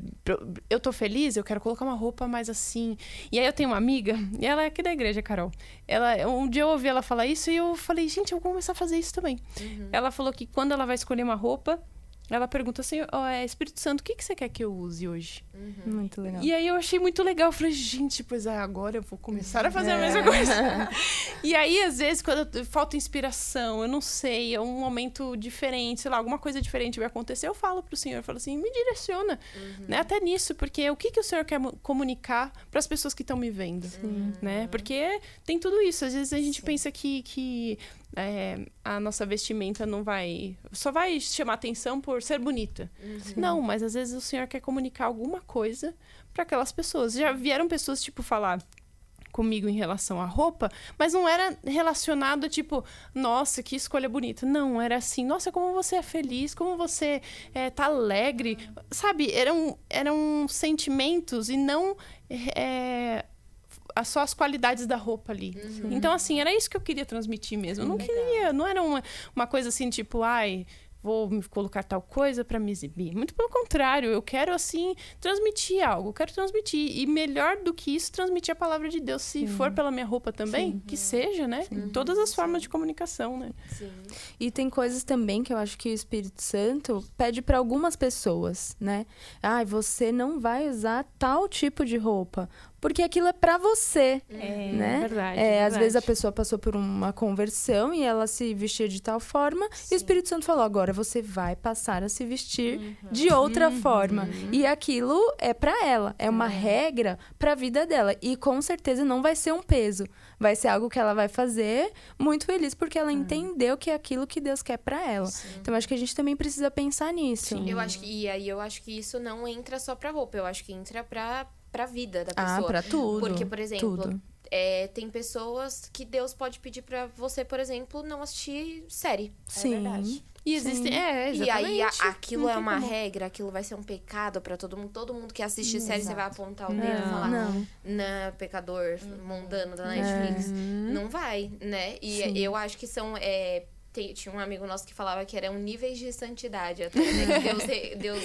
Eu tô feliz, eu quero colocar uma roupa mais assim. E aí eu tenho uma amiga, e ela é aqui da igreja, Carol. Ela, um dia eu ouvi ela falar isso e eu falei, gente, eu vou começar a fazer isso também. Uhum. Ela falou que quando ela vai escolher uma roupa, ela pergunta assim, oh, é, Espírito Santo, o que, que você quer que eu use hoje? Uhum. Muito legal. E aí eu achei muito legal. Eu falei, gente, pois é, agora eu vou começar a fazer é. a mesma coisa. e aí, às vezes, quando falta inspiração, eu não sei, é um momento diferente, sei lá, alguma coisa diferente vai acontecer, eu falo pro Senhor, eu falo assim, me direciona, uhum. né? Até nisso, porque o que, que o Senhor quer comunicar para as pessoas que estão me vendo, Sim. né? Porque tem tudo isso. Às vezes a gente Sim. pensa que, que é, a nossa vestimenta não vai. Só vai chamar atenção por ser bonita. Uhum. Não, mas às vezes o Senhor quer comunicar alguma coisa para aquelas pessoas. Já vieram pessoas, tipo, falar comigo em relação à roupa, mas não era relacionado tipo, nossa, que escolha bonita. Não, era assim, nossa, como você é feliz, como você é, tá alegre. Sabe, eram, eram sentimentos e não. É, só as qualidades da roupa ali. Uhum. Então, assim, era isso que eu queria transmitir mesmo. Eu não Legal. queria, não era uma, uma coisa assim, tipo, ai, vou me colocar tal coisa para me exibir. Muito pelo contrário, eu quero assim transmitir algo, eu quero transmitir e melhor do que isso, transmitir a palavra de Deus, se Sim. for pela minha roupa também, Sim. que seja, né? Sim. Todas as formas de comunicação, né? Sim. E tem coisas também que eu acho que o Espírito Santo pede para algumas pessoas, né? Ah, você não vai usar tal tipo de roupa, porque aquilo é para você, é, né? Verdade, é, verdade. Às vezes a pessoa passou por uma conversão e ela se vestia de tal forma Sim. e o Espírito Santo falou: agora você vai passar a se vestir uhum. de outra uhum. forma. E aquilo é para ela, é uma regra para a vida dela e com certeza não vai ser um peso, vai ser algo que ela vai fazer muito feliz porque ela entendeu que é aquilo que Deus quer para ela. Sim. Então acho que a gente também precisa pensar nisso. Sim. Eu acho que e aí eu acho que isso não entra só para roupa, eu acho que entra para pra vida da ah, pessoa. Ah, pra tudo. Porque, por exemplo, é, tem pessoas que Deus pode pedir para você, por exemplo, não assistir série. É Sim. É verdade. E existem, é, exatamente. E aí a, aquilo é uma como. regra, aquilo vai ser um pecado para todo mundo. Todo mundo que assiste série, você vai apontar o dedo e falar, não, não pecador uhum. mundano da Netflix. Uhum. Não vai, né? E Sim. eu acho que são é, tinha um amigo nosso que falava que eram níveis de santidade até, né? Deus, Deus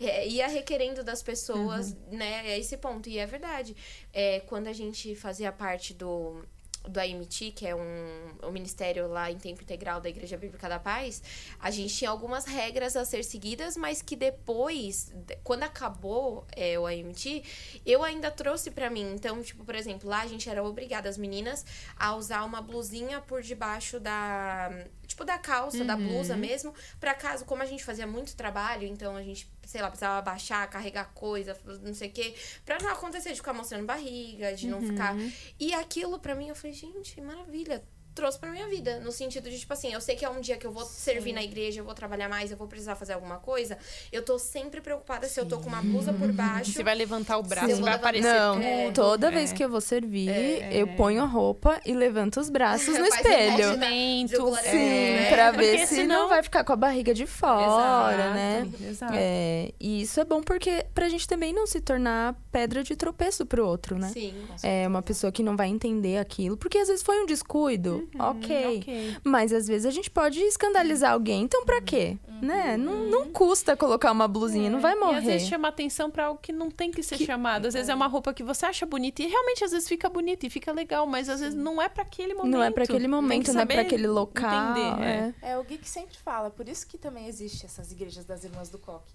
é, ia requerendo das pessoas, uhum. né, a esse ponto. E é verdade. É, quando a gente fazia parte do do AMT, que é um, o ministério lá em tempo integral da Igreja Bíblica da Paz, a gente tinha algumas regras a ser seguidas, mas que depois, quando acabou é, o AMT, eu ainda trouxe para mim. Então, tipo, por exemplo, lá a gente era obrigada, as meninas, a usar uma blusinha por debaixo da. Tipo, da calça, uhum. da blusa mesmo, para caso, como a gente fazia muito trabalho, então a gente sei lá, precisava baixar, carregar coisa, não sei o quê, pra não acontecer de ficar mostrando barriga, de não uhum. ficar. E aquilo pra mim, eu falei, gente, maravilha trouxe pra minha vida. No sentido de, tipo assim, eu sei que é um dia que eu vou Sim. servir na igreja, eu vou trabalhar mais, eu vou precisar fazer alguma coisa. Eu tô sempre preocupada Sim. se eu tô com uma blusa por baixo. Você vai levantar o braço, vai aparecer. Não, é. toda é. vez que eu vou servir, é. eu ponho a roupa e levanto os braços no espelho. Sim, né? pra ver porque se senão... não vai ficar com a barriga de fora, Exato. né? Exato. É, e isso é bom porque pra gente também não se tornar pedra de tropeço pro outro, né? Sim. É uma pessoa que não vai entender aquilo, porque às vezes foi um descuido. Uhum, okay. ok. Mas às vezes a gente pode escandalizar alguém. Então, pra quê? Uhum. Né? Não, não custa colocar uma blusinha, é. não vai morrer. E às vezes chama atenção pra algo que não tem que ser que... chamado. Às vezes é uma roupa que você acha bonita e realmente às vezes fica bonita e fica legal, mas às vezes não é para aquele momento. Não é para aquele momento, não é para aquele local. Entender, é. é. é o Gui que sempre fala, por isso que também existe essas igrejas das irmãs do coque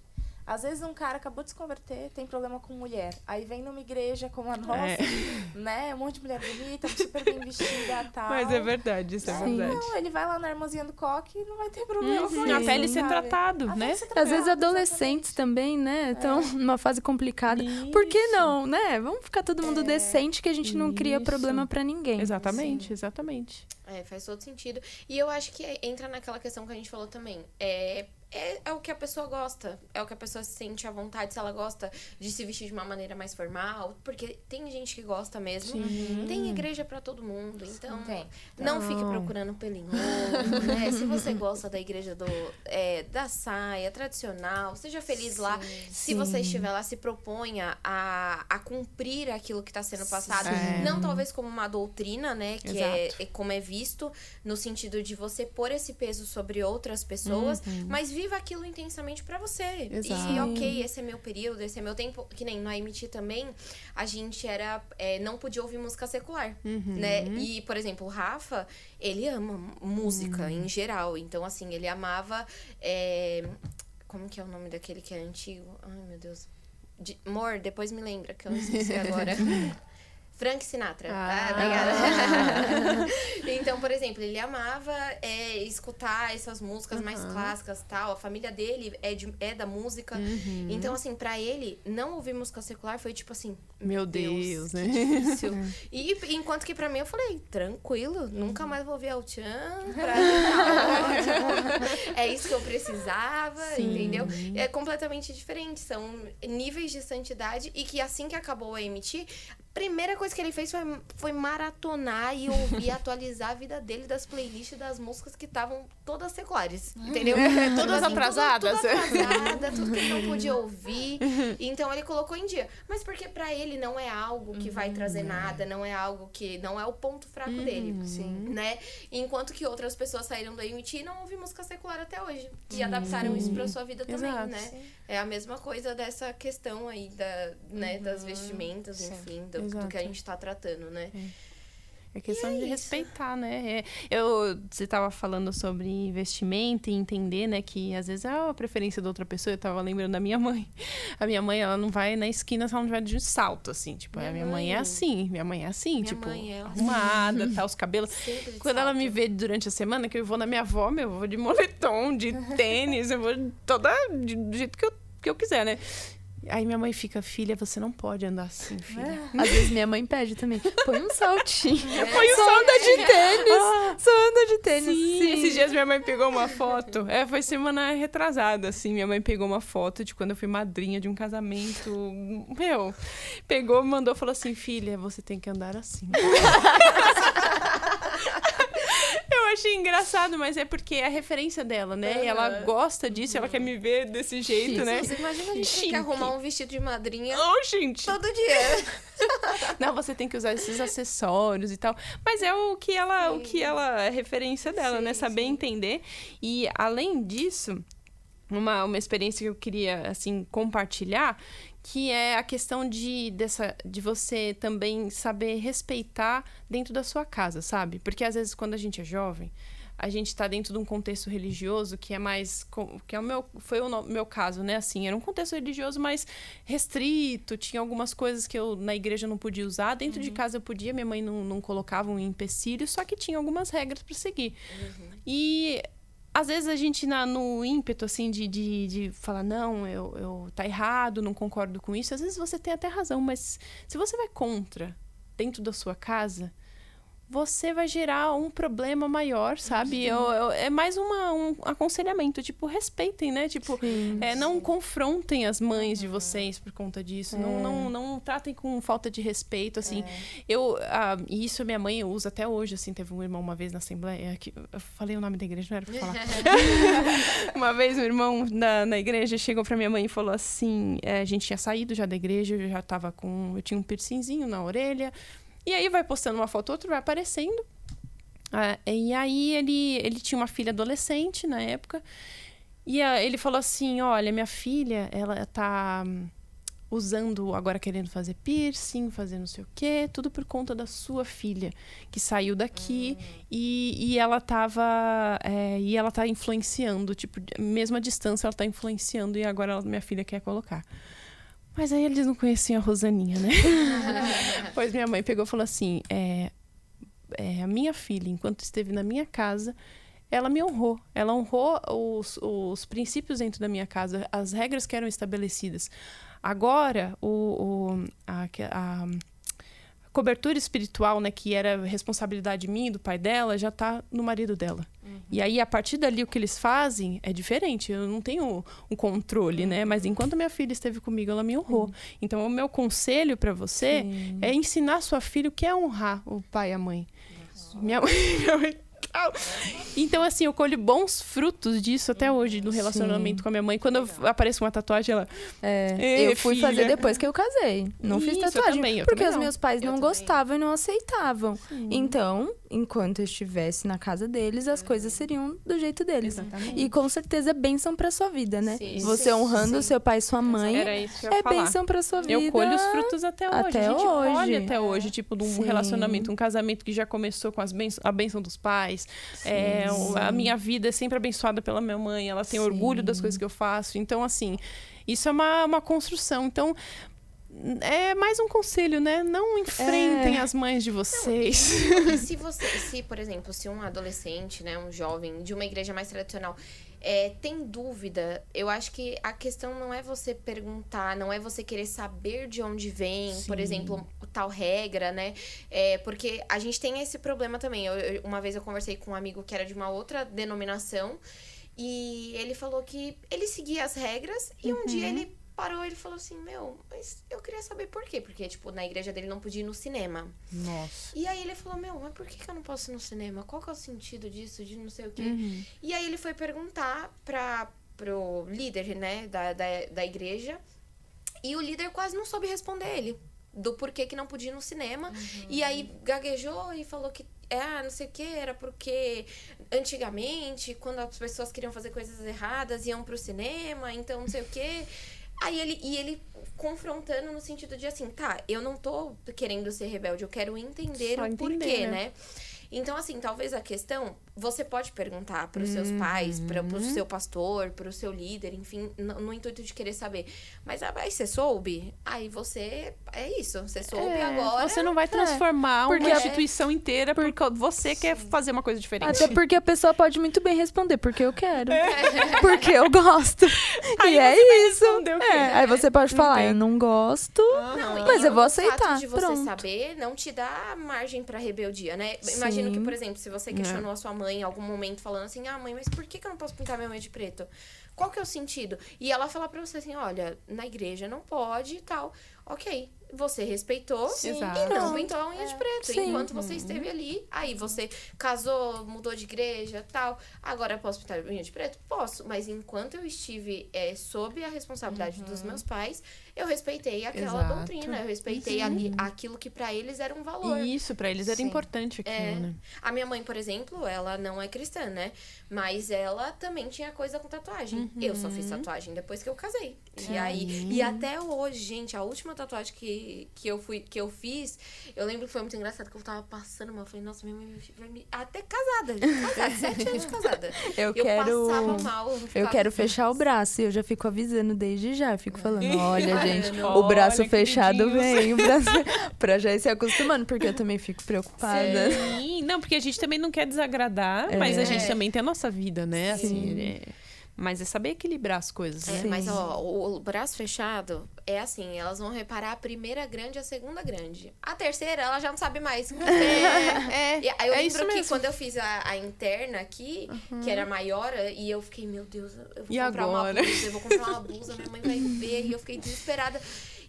às vezes um cara acabou de se converter, tem problema com mulher. Aí vem numa igreja como a nossa, é. né? Um monte de mulher bonita, super bem vestida tal. Mas é verdade, isso é Sim. verdade. Não, ele vai lá na irmãzinha do coque e não vai ter problema uhum. com isso. A pele ser tratado, a né? Ser tratado, Às vezes adolescentes exatamente. também, né? Estão é. numa fase complicada. Isso. Por que não, né? Vamos ficar todo mundo é. decente que a gente não cria problema para ninguém. Exatamente, Sim. exatamente. É, faz todo sentido. E eu acho que entra naquela questão que a gente falou também. É é, é o que a pessoa gosta. É o que a pessoa se sente à vontade, se ela gosta de se vestir de uma maneira mais formal. Porque tem gente que gosta mesmo. Sim. Tem igreja para todo mundo. Então, Sim, não fique procurando pelo né? Se você gosta da igreja do, é, da saia tradicional, seja feliz Sim. lá. Se você estiver lá, se proponha a, a cumprir aquilo que está sendo passado. Não talvez como uma doutrina, né? Que é, é, como é visto, no sentido de você pôr esse peso sobre outras pessoas, uhum. mas viva aquilo intensamente para você. Exato. E ok, esse é meu período, esse é meu tempo. Que nem no AMT também, a gente era. É, não podia ouvir música secular. Uhum. né? E, por exemplo, o Rafa, ele ama música uhum. em geral. Então, assim, ele amava. É, como que é o nome daquele que é antigo? Ai, meu Deus. De, Mor, depois me lembra, que eu não esqueci agora. Frank Sinatra. Ah, ah obrigada. então, por exemplo, ele amava é, escutar essas músicas uhum. mais clássicas tal. A família dele é, de, é da música. Uhum. Então, assim, para ele, não ouvir música secular foi tipo assim. Meu Deus, Deus né? difícil. e enquanto que para mim eu falei, tranquilo, nunca mais vou ouvir Al-Chan. é isso que eu precisava, Sim. entendeu? É completamente diferente. São níveis de santidade e que assim que acabou a MT, primeira coisa que ele fez foi, foi maratonar e ouvir, atualizar a vida dele das playlists das músicas que estavam todas seculares, entendeu? todas assim, atrasadas. Tudo, tudo atrasada, tudo que ele não podia ouvir. Então ele colocou em dia. Mas porque para ele não é algo que vai trazer uhum. nada, não é algo que não é o ponto fraco uhum. dele, Sim. né? Enquanto que outras pessoas saíram do AMT e não ouvem música secular até hoje e adaptaram isso para sua vida também, Exato. né? Sim. É a mesma coisa dessa questão aí da, né, das uhum. vestimentas, enfim, do, do que a gente está tratando, né? É. É questão é de respeitar, né? É, eu, você estava falando sobre investimento e entender, né? Que às vezes é a preferência da outra pessoa. Eu estava lembrando da minha mãe. A minha mãe, ela não vai na esquina se ela não tiver de salto, assim. Tipo, minha a minha mãe. mãe é assim. Minha mãe é assim, minha tipo, é arrumada, assim. tá, os cabelos. Quando ela me vê durante a semana, que eu vou na minha avó, meu, eu vou de moletom, de tênis, eu vou toda do jeito que eu, que eu quiser, né? Aí minha mãe fica, filha, você não pode andar assim, filha. É. Às vezes minha mãe pede também, põe um saltinho. É. Põe um só anda de tênis. Ah, só anda de tênis. Sim. sim. Esses dias minha mãe pegou uma foto. É, foi semana retrasada, assim. Minha mãe pegou uma foto de quando eu fui madrinha de um casamento. Meu, pegou, mandou, falou assim, filha, você tem que andar assim. Eu achei engraçado, mas é porque é a referência dela, né? E ela gosta disso, ela quer me ver desse jeito, né? Você imagina a gente ter que arrumar um vestido de madrinha oh, gente. todo dia. Não, você tem que usar esses acessórios e tal. Mas é o que ela, sim. o que ela é referência dela, né? sim, né? Saber sim. entender. E além disso, uma, uma experiência que eu queria, assim, compartilhar, que é a questão de, dessa, de você também saber respeitar dentro da sua casa, sabe? Porque às vezes quando a gente é jovem, a gente está dentro de um contexto religioso que é mais que é o meu foi o meu caso né assim era um contexto religioso mais restrito tinha algumas coisas que eu na igreja não podia usar dentro uhum. de casa eu podia minha mãe não, não colocava um empecilho só que tinha algumas regras para seguir uhum. e às vezes a gente na, no ímpeto assim de, de, de falar não eu, eu tá errado não concordo com isso às vezes você tem até razão mas se você vai contra dentro da sua casa você vai gerar um problema maior, sabe? Eu, eu, é mais uma, um aconselhamento, tipo, respeitem, né? Tipo, sim, é, sim. não confrontem as mães de uhum. vocês por conta disso. É. Não, não, não tratem com falta de respeito, assim. É. Eu, ah, e isso minha mãe usa até hoje, assim. Teve um irmão uma vez na Assembleia, que, eu falei o nome da igreja, não era pra falar. uma vez um irmão na, na igreja chegou pra minha mãe e falou assim, é, a gente tinha saído já da igreja, eu já tava com, eu tinha um piercingzinho na orelha, e aí vai postando uma foto, outro vai aparecendo. Ah, e aí ele, ele tinha uma filha adolescente na época. E a, ele falou assim: Olha, minha filha, ela tá usando, agora querendo fazer piercing, fazer não sei o quê, tudo por conta da sua filha, que saiu daqui uhum. e, e ela tava. É, e ela tá influenciando, tipo, mesmo a distância ela tá influenciando e agora ela, minha filha quer colocar. Mas aí eles não conheciam a Rosaninha, né? pois minha mãe pegou e falou assim: é, é, a minha filha, enquanto esteve na minha casa, ela me honrou. Ela honrou os, os princípios dentro da minha casa, as regras que eram estabelecidas. Agora, o, o a, a cobertura espiritual, né, que era responsabilidade minha e do pai dela, já tá no marido dela. Uhum. E aí, a partir dali, o que eles fazem é diferente. Eu não tenho um controle, né? Mas enquanto minha filha esteve comigo, ela me honrou. Uhum. Então, o meu conselho para você Sim. é ensinar sua filha o que é honrar o pai e a mãe. Minha mãe, minha mãe então, assim, eu colho bons frutos disso até hoje no relacionamento Sim. com a minha mãe. Quando aparece uma tatuagem, ela. É, eu fui filha. fazer depois que eu casei. Não Isso, fiz tatuagem. Eu também, eu porque os meus pais não gostavam e não aceitavam. Sim. Então, enquanto eu estivesse na casa deles, as coisas seriam do jeito deles. Exatamente. E com certeza é bênção pra sua vida, né? Sim. Você honrando seu pai e sua mãe é falar. bênção pra sua vida. Eu colho os frutos até hoje. Até a gente hoje. colhe até hoje, tipo, de um relacionamento, um casamento que já começou com as bênçãos, a bênção dos pais. É, a minha vida é sempre abençoada pela minha mãe, ela tem sim. orgulho das coisas que eu faço. Então, assim, isso é uma, uma construção. Então, é mais um conselho, né? Não enfrentem é. as mães de vocês. Não, e se você, se, por exemplo, se um adolescente, né, um jovem de uma igreja mais tradicional é, tem dúvida, eu acho que a questão não é você perguntar, não é você querer saber de onde vem, Sim. por exemplo, tal regra, né? É, porque a gente tem esse problema também. Eu, eu, uma vez eu conversei com um amigo que era de uma outra denominação e ele falou que ele seguia as regras e um dia uhum. ele parou e falou assim: Meu, mas eu queria saber por quê. Porque, tipo, na igreja dele não podia ir no cinema. Nossa. E aí ele falou: Meu, mas por que, que eu não posso ir no cinema? Qual que é o sentido disso? De não sei o quê. Uhum. E aí ele foi perguntar pra, pro líder, né, da, da, da igreja. E o líder quase não soube responder ele. Do porquê que não podia ir no cinema. Uhum. E aí gaguejou e falou que é, ah, não sei o que, era porque antigamente, quando as pessoas queriam fazer coisas erradas, iam pro cinema, então não sei o que. Aí ele, e ele confrontando no sentido de assim, tá, eu não tô querendo ser rebelde, eu quero entender Só o entender, porquê, né? né? Então, assim, talvez a questão, você pode perguntar para os seus uhum. pais, para o seu pastor, para o seu líder, enfim, no, no, intuito de querer saber. Mas ah, aí você soube, aí você. É isso, você soube é, agora. Você não vai é. transformar é, uma instituição inteira porque você Sim. quer fazer uma coisa diferente. Até porque a pessoa pode muito bem responder, porque eu quero. É. Porque eu gosto. Aí e é isso. É. Aí você pode falar, eu não gosto, não, mas eu vou aceitar. O fato de você Pronto. saber não te dá margem para rebeldia, né? Imagina imagino que, por exemplo, se você questionou é. a sua mãe em algum momento falando assim, ah, mãe, mas por que, que eu não posso pintar minha unha de preto? Qual que é o sentido? E ela falar pra você assim, olha, na igreja não pode e tal. Ok, você respeitou Sim. e não pintou a unha é. de preto. Sim. Enquanto você uhum. esteve ali, aí você casou, mudou de igreja tal. Agora eu posso pintar a unha de preto? Posso. Mas enquanto eu estive é, sob a responsabilidade uhum. dos meus pais, eu respeitei aquela Exato. doutrina. Eu respeitei ali, aquilo que para eles era um valor. Isso, para eles era Sim. importante aquilo, é, né? A minha mãe, por exemplo, ela não é cristã, né? Mas ela também tinha coisa com tatuagem. Uhum. Eu só fiz tatuagem depois que eu casei. E aí, e até hoje, gente, a última tatuagem que, que eu fui, que eu fiz, eu lembro que foi muito engraçado que eu tava passando mal. Eu falei, nossa, minha mãe vai me. Até casada, casada, sete anos de casada. Eu, eu quero. passava mal. Eu ficava quero assim, fechar o braço e eu já fico avisando desde já. Eu fico falando, olha, Olha, gente, olha, o braço fechado queridinhos. vem, o braço... pra já ir se acostumando, porque eu também fico preocupada. Sim, não, porque a gente também não quer desagradar, mas a gente também tem a nossa vida, né? Assim, é... Mas é saber equilibrar as coisas, né? É, mas ó, o, o braço fechado é assim, elas vão reparar a primeira grande e a segunda grande. A terceira, ela já não sabe mais. É, E aí eu é isso lembro que mesmo. quando eu fiz a, a interna aqui, que era maior, e eu fiquei, meu Deus, eu vou E comprar agora? uma blusa, eu vou comprar uma blusa, minha mãe vai ver, e eu fiquei desesperada.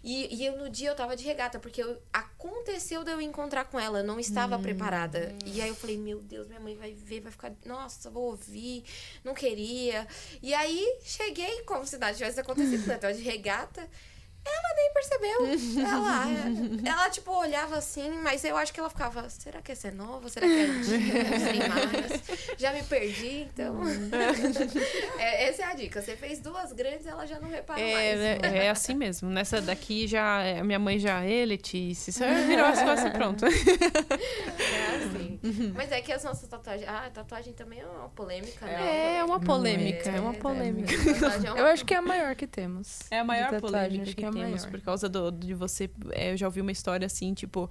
E, e eu, no dia eu tava de regata, porque eu- aconteceu de eu encontrar com ela, eu não estava Hum. preparada. E aí eu falei, meu Deus, minha mãe vai ver, vai ficar, nossa, vou ouvir, não queria. E aí cheguei como se nada tivesse acontecido, né? Tava de regata. Ela nem percebeu. Ela, ela, tipo, olhava assim, mas eu acho que ela ficava, será que essa é nova? Será que é sei mais. Já me perdi, então. É, essa é a dica. Você fez duas grandes, ela já não repara mais. É, é, é assim mesmo. Nessa daqui já. A minha mãe já. Ê, Letícia. Você virou as costas e pronto. É assim. Mas é que as nossas tatuagens. Ah, a tatuagem também é uma polêmica, né? É uma polêmica, é uma polêmica. Tatuagem é uma Eu acho que é a maior que temos. É a maior polêmica acho que, que é temos, maior. por causa do, de você. é, eu já ouvi uma história assim, tipo,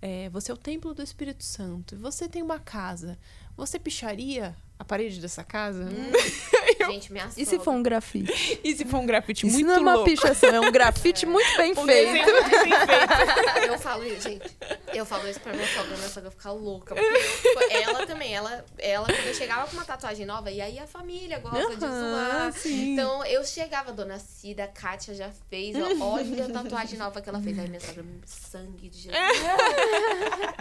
é, você é o templo do Espírito Santo, e você tem uma casa. Você picharia a parede dessa casa? Gente, minha E se for um grafite? E se for um grafite Isso muito não é uma louco? pichação, é um grafite muito bem Um feito. muito bem feito. Eu falo isso, gente. Eu falo isso pra minha sogra, minha sogra fica louca. Porque ela também, ela, ela quando eu chegava com uma tatuagem nova, e aí a família gosta de Aham, zoar. sim. Então eu chegava, dona Cida, a Kátia já fez, ó, olha a tatuagem nova que ela fez. Aí minha sogra, sangue de Jesus.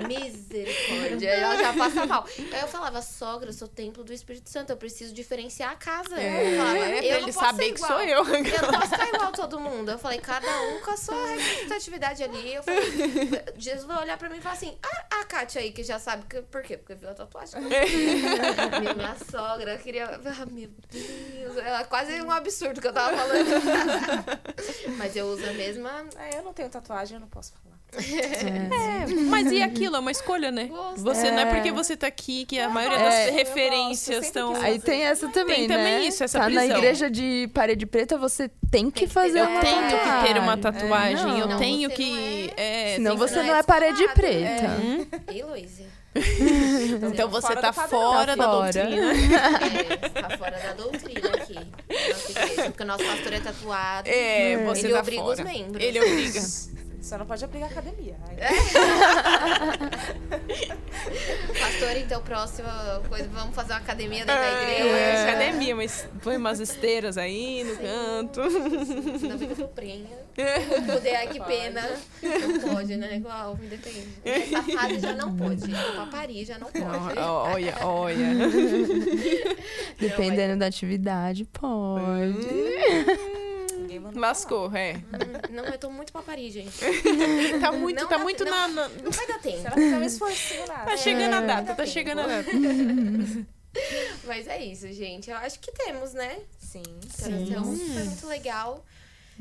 Misericórdia. Ela já passa mal. Aí eu falava, sogra, eu sou templo do Espírito Santo, eu preciso diferenciar a casa. Eu falava, É, pra eu não ele posso saber que sou eu. Eu não posso ficar igual todo mundo. Eu falei, cada um com a sua representatividade ali. Eu falei, Jesus vai olhar pra mim e falar assim: ah, a Kátia aí que já sabe que, por quê? Porque viu a tatuagem. minha, sogra queria. Ah, meu Deus. Era quase um absurdo que eu tava falando. Mas eu uso a mesma. Ah, eu não tenho tatuagem, eu não posso falar. É, mas e aquilo? É uma escolha, né? Gosto. Você não é É. porque você tá aqui que a maioria É. das Eu gosto, eu referências estão. Aí tem essa também, Tem né? também isso, essa tá na prisão. igreja de parede preta, você tem que Tem que fazer Eu uma tenho que ter uma É, tatuagem, não. eu Não, tenho que. não é, Senão você não não é é parede descolado, preta. Hum? Ei, Luísa. Então você Fora tá fora da Fora. doutrina. É, tá fora da doutrina aqui. da Nossa igreja, porque o nosso pastor é tatuado. É, você Ele tá obriga fora. os membros. Ele obriga. Só não pode aplicar academia. Aí- Pastor, então, próxima coisa, vamos fazer uma academia dentro da É, igreja. academia, mas põe umas esteiras aí no canto. Ainda bem que eu prenha. Poder, ai, que pena. Não pode, né? Igual, me depende. Essa fase já não pode. Pra Paris já não pode. Olha, olha. Dependendo da atividade, pode. Ninguém mandou Lascou, é. Hum, Não, eu tô muito pra Paris, gente. Tá muito, Não tá dá- muito não. na. na- Não vai dar tempo. Será que tá um esforcinho nada? Tá chegando a data, tá tempo. chegando a data. Mas é isso, gente. Eu acho que temos, né? Sim. Então, foi muito legal.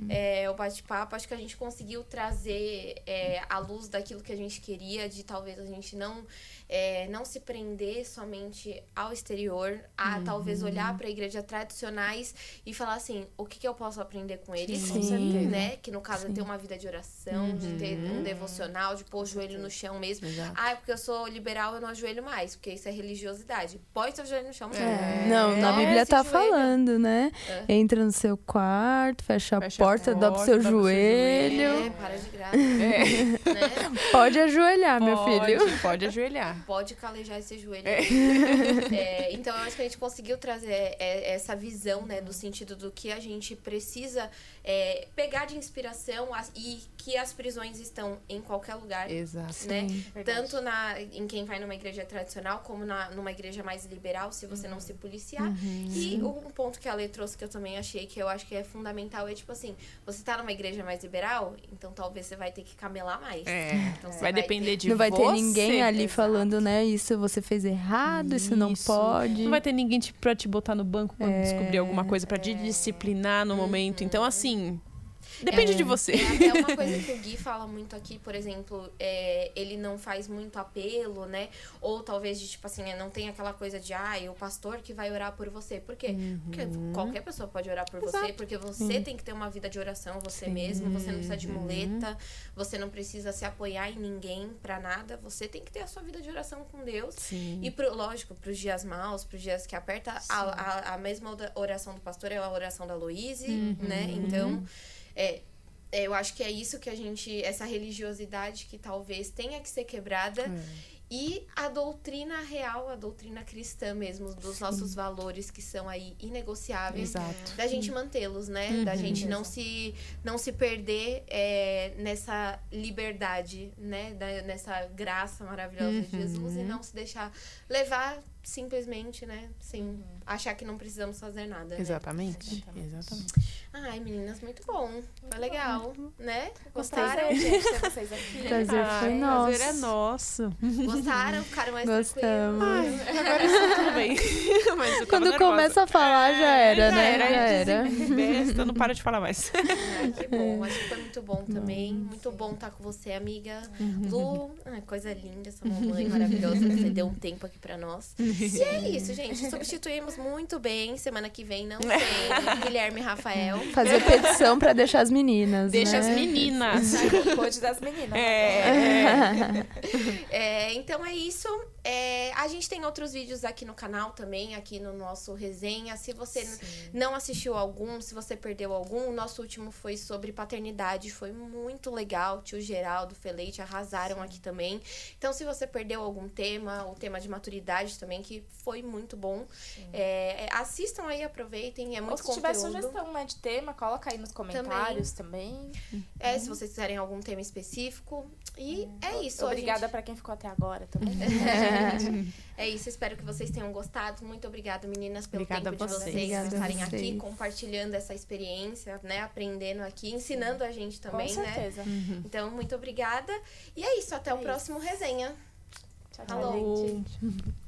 É, o bate-papo, acho que a gente conseguiu trazer é, a luz daquilo que a gente queria, de talvez a gente não, é, não se prender somente ao exterior, a talvez olhar para a igreja tradicionais e falar assim, o que, que eu posso aprender com eles, Sim. Sim. né? Que no caso é ter uma vida de oração, de ter um devocional, de pôr o joelho no chão mesmo. Exato. Ah, é porque eu sou liberal, eu não ajoelho mais, porque isso é religiosidade. Põe seu joelho no chão. É. Não, na Bíblia tá joelho. falando, né? É. Entra no seu quarto, fecha a Fecha a porta, dobra o porta, seu dobra o seu joelho. É, para de graça. Né? Pode ajoelhar, meu filho. Pode, pode ajoelhar. Pode calejar esse joelho. É, então, eu acho que a gente conseguiu trazer é, essa visão, né, do sentido do que a gente precisa é, pegar de inspiração e que as prisões estão em qualquer lugar. Exato. Né? Tanto na, em quem vai numa igreja tradicional, como na, numa igreja mais liberal, se você não se policiar. E um ponto que a Lê trouxe que eu também achei que eu acho que é fundamental é tipo assim: você tá numa igreja mais liberal, então talvez você vai ter que camelar mais. É. Então, você Vai depender de Não vai ter ninguém ali Exato. Né? Isso você fez errado, isso, não Isso. pode. Não vai ter ninguém te, pra te botar no banco quando É. descobrir alguma coisa pra te disciplinar no momento. Então, assim, depende de você. É até uma coisa que o Gui fala muito aqui, por exemplo, é, ele não faz muito apelo, né? Ou talvez de tipo assim, é, não tem aquela coisa de, ah, é o pastor que vai orar por você. Por quê? Porque qualquer pessoa pode orar por você, porque você tem que ter uma vida de oração você mesmo, você não precisa de muleta, você não precisa se apoiar em ninguém pra nada, você tem que ter a sua vida de oração com Deus. Sim. E pro, lógico, pros dias maus, pros dias que aperta, a, a, a mesma ora- oração do pastor é a oração da Louise, né? Então, é, é, eu acho que é isso que a gente. Essa religiosidade que talvez tenha que ser quebrada. E a doutrina real, a doutrina cristã mesmo, dos nossos valores que são aí inegociáveis. Exato. Da gente mantê-los, né? Da gente não se, não se perder é, nessa liberdade, né? Da- nessa graça maravilhosa de Jesus e não se deixar levar simplesmente, né? Sem achar que não precisamos fazer nada. né? Exatamente. Exatamente. Ai, meninas, muito bom. Foi legal, né? Gostaram, Gostaram? gente, ter vocês aqui. Prazer foi Ai, nosso. prazer é nosso. Gostaram? Ficaram mais Gostamos. tranquilos? Agora isso tudo bem. Mas Quando nervosa. começa a falar, já era, É, já né? Era, Já era. Besta, não para de falar mais. Ai, que bom. Acho que foi muito bom também. Muito bom estar com você, amiga. Lu, ai, coisa linda, essa mamãe maravilhosa você deu um tempo aqui pra nós. E é isso, gente. Substituímos muito bem. Semana que vem não tem Guilherme e Rafael. Fazer petição pra deixar as meninas. Deixa né? as meninas. Pode das meninas. É. É, então é isso. É, a gente tem outros vídeos aqui no canal também, aqui no nosso resenha. Se você n- não assistiu algum, se você perdeu algum, o nosso último foi sobre paternidade. Foi muito legal. Tio Geraldo, Feleite arrasaram aqui também. Então, se você perdeu algum tema, o tema de maturidade também, que foi muito bom, é, é, assistam aí, aproveitem. É Ou muito se tiver conteúdo. sugestão né, de tema, coloca aí nos comentários também. É, se vocês quiserem algum tema específico. E é isso. a Obrigada gente- pra quem ficou até agora também. É isso, espero que vocês tenham gostado. Muito obrigada, meninas, pelo Obrigada tempo de vocês. Obrigada estarem aqui, vocês. compartilhando essa experiência, né? Aprendendo aqui, ensinando a gente também, Com né? certeza. Então, muito obrigada. E é isso, até o É próximo resenha. Tchau, tchau, Falou. gente.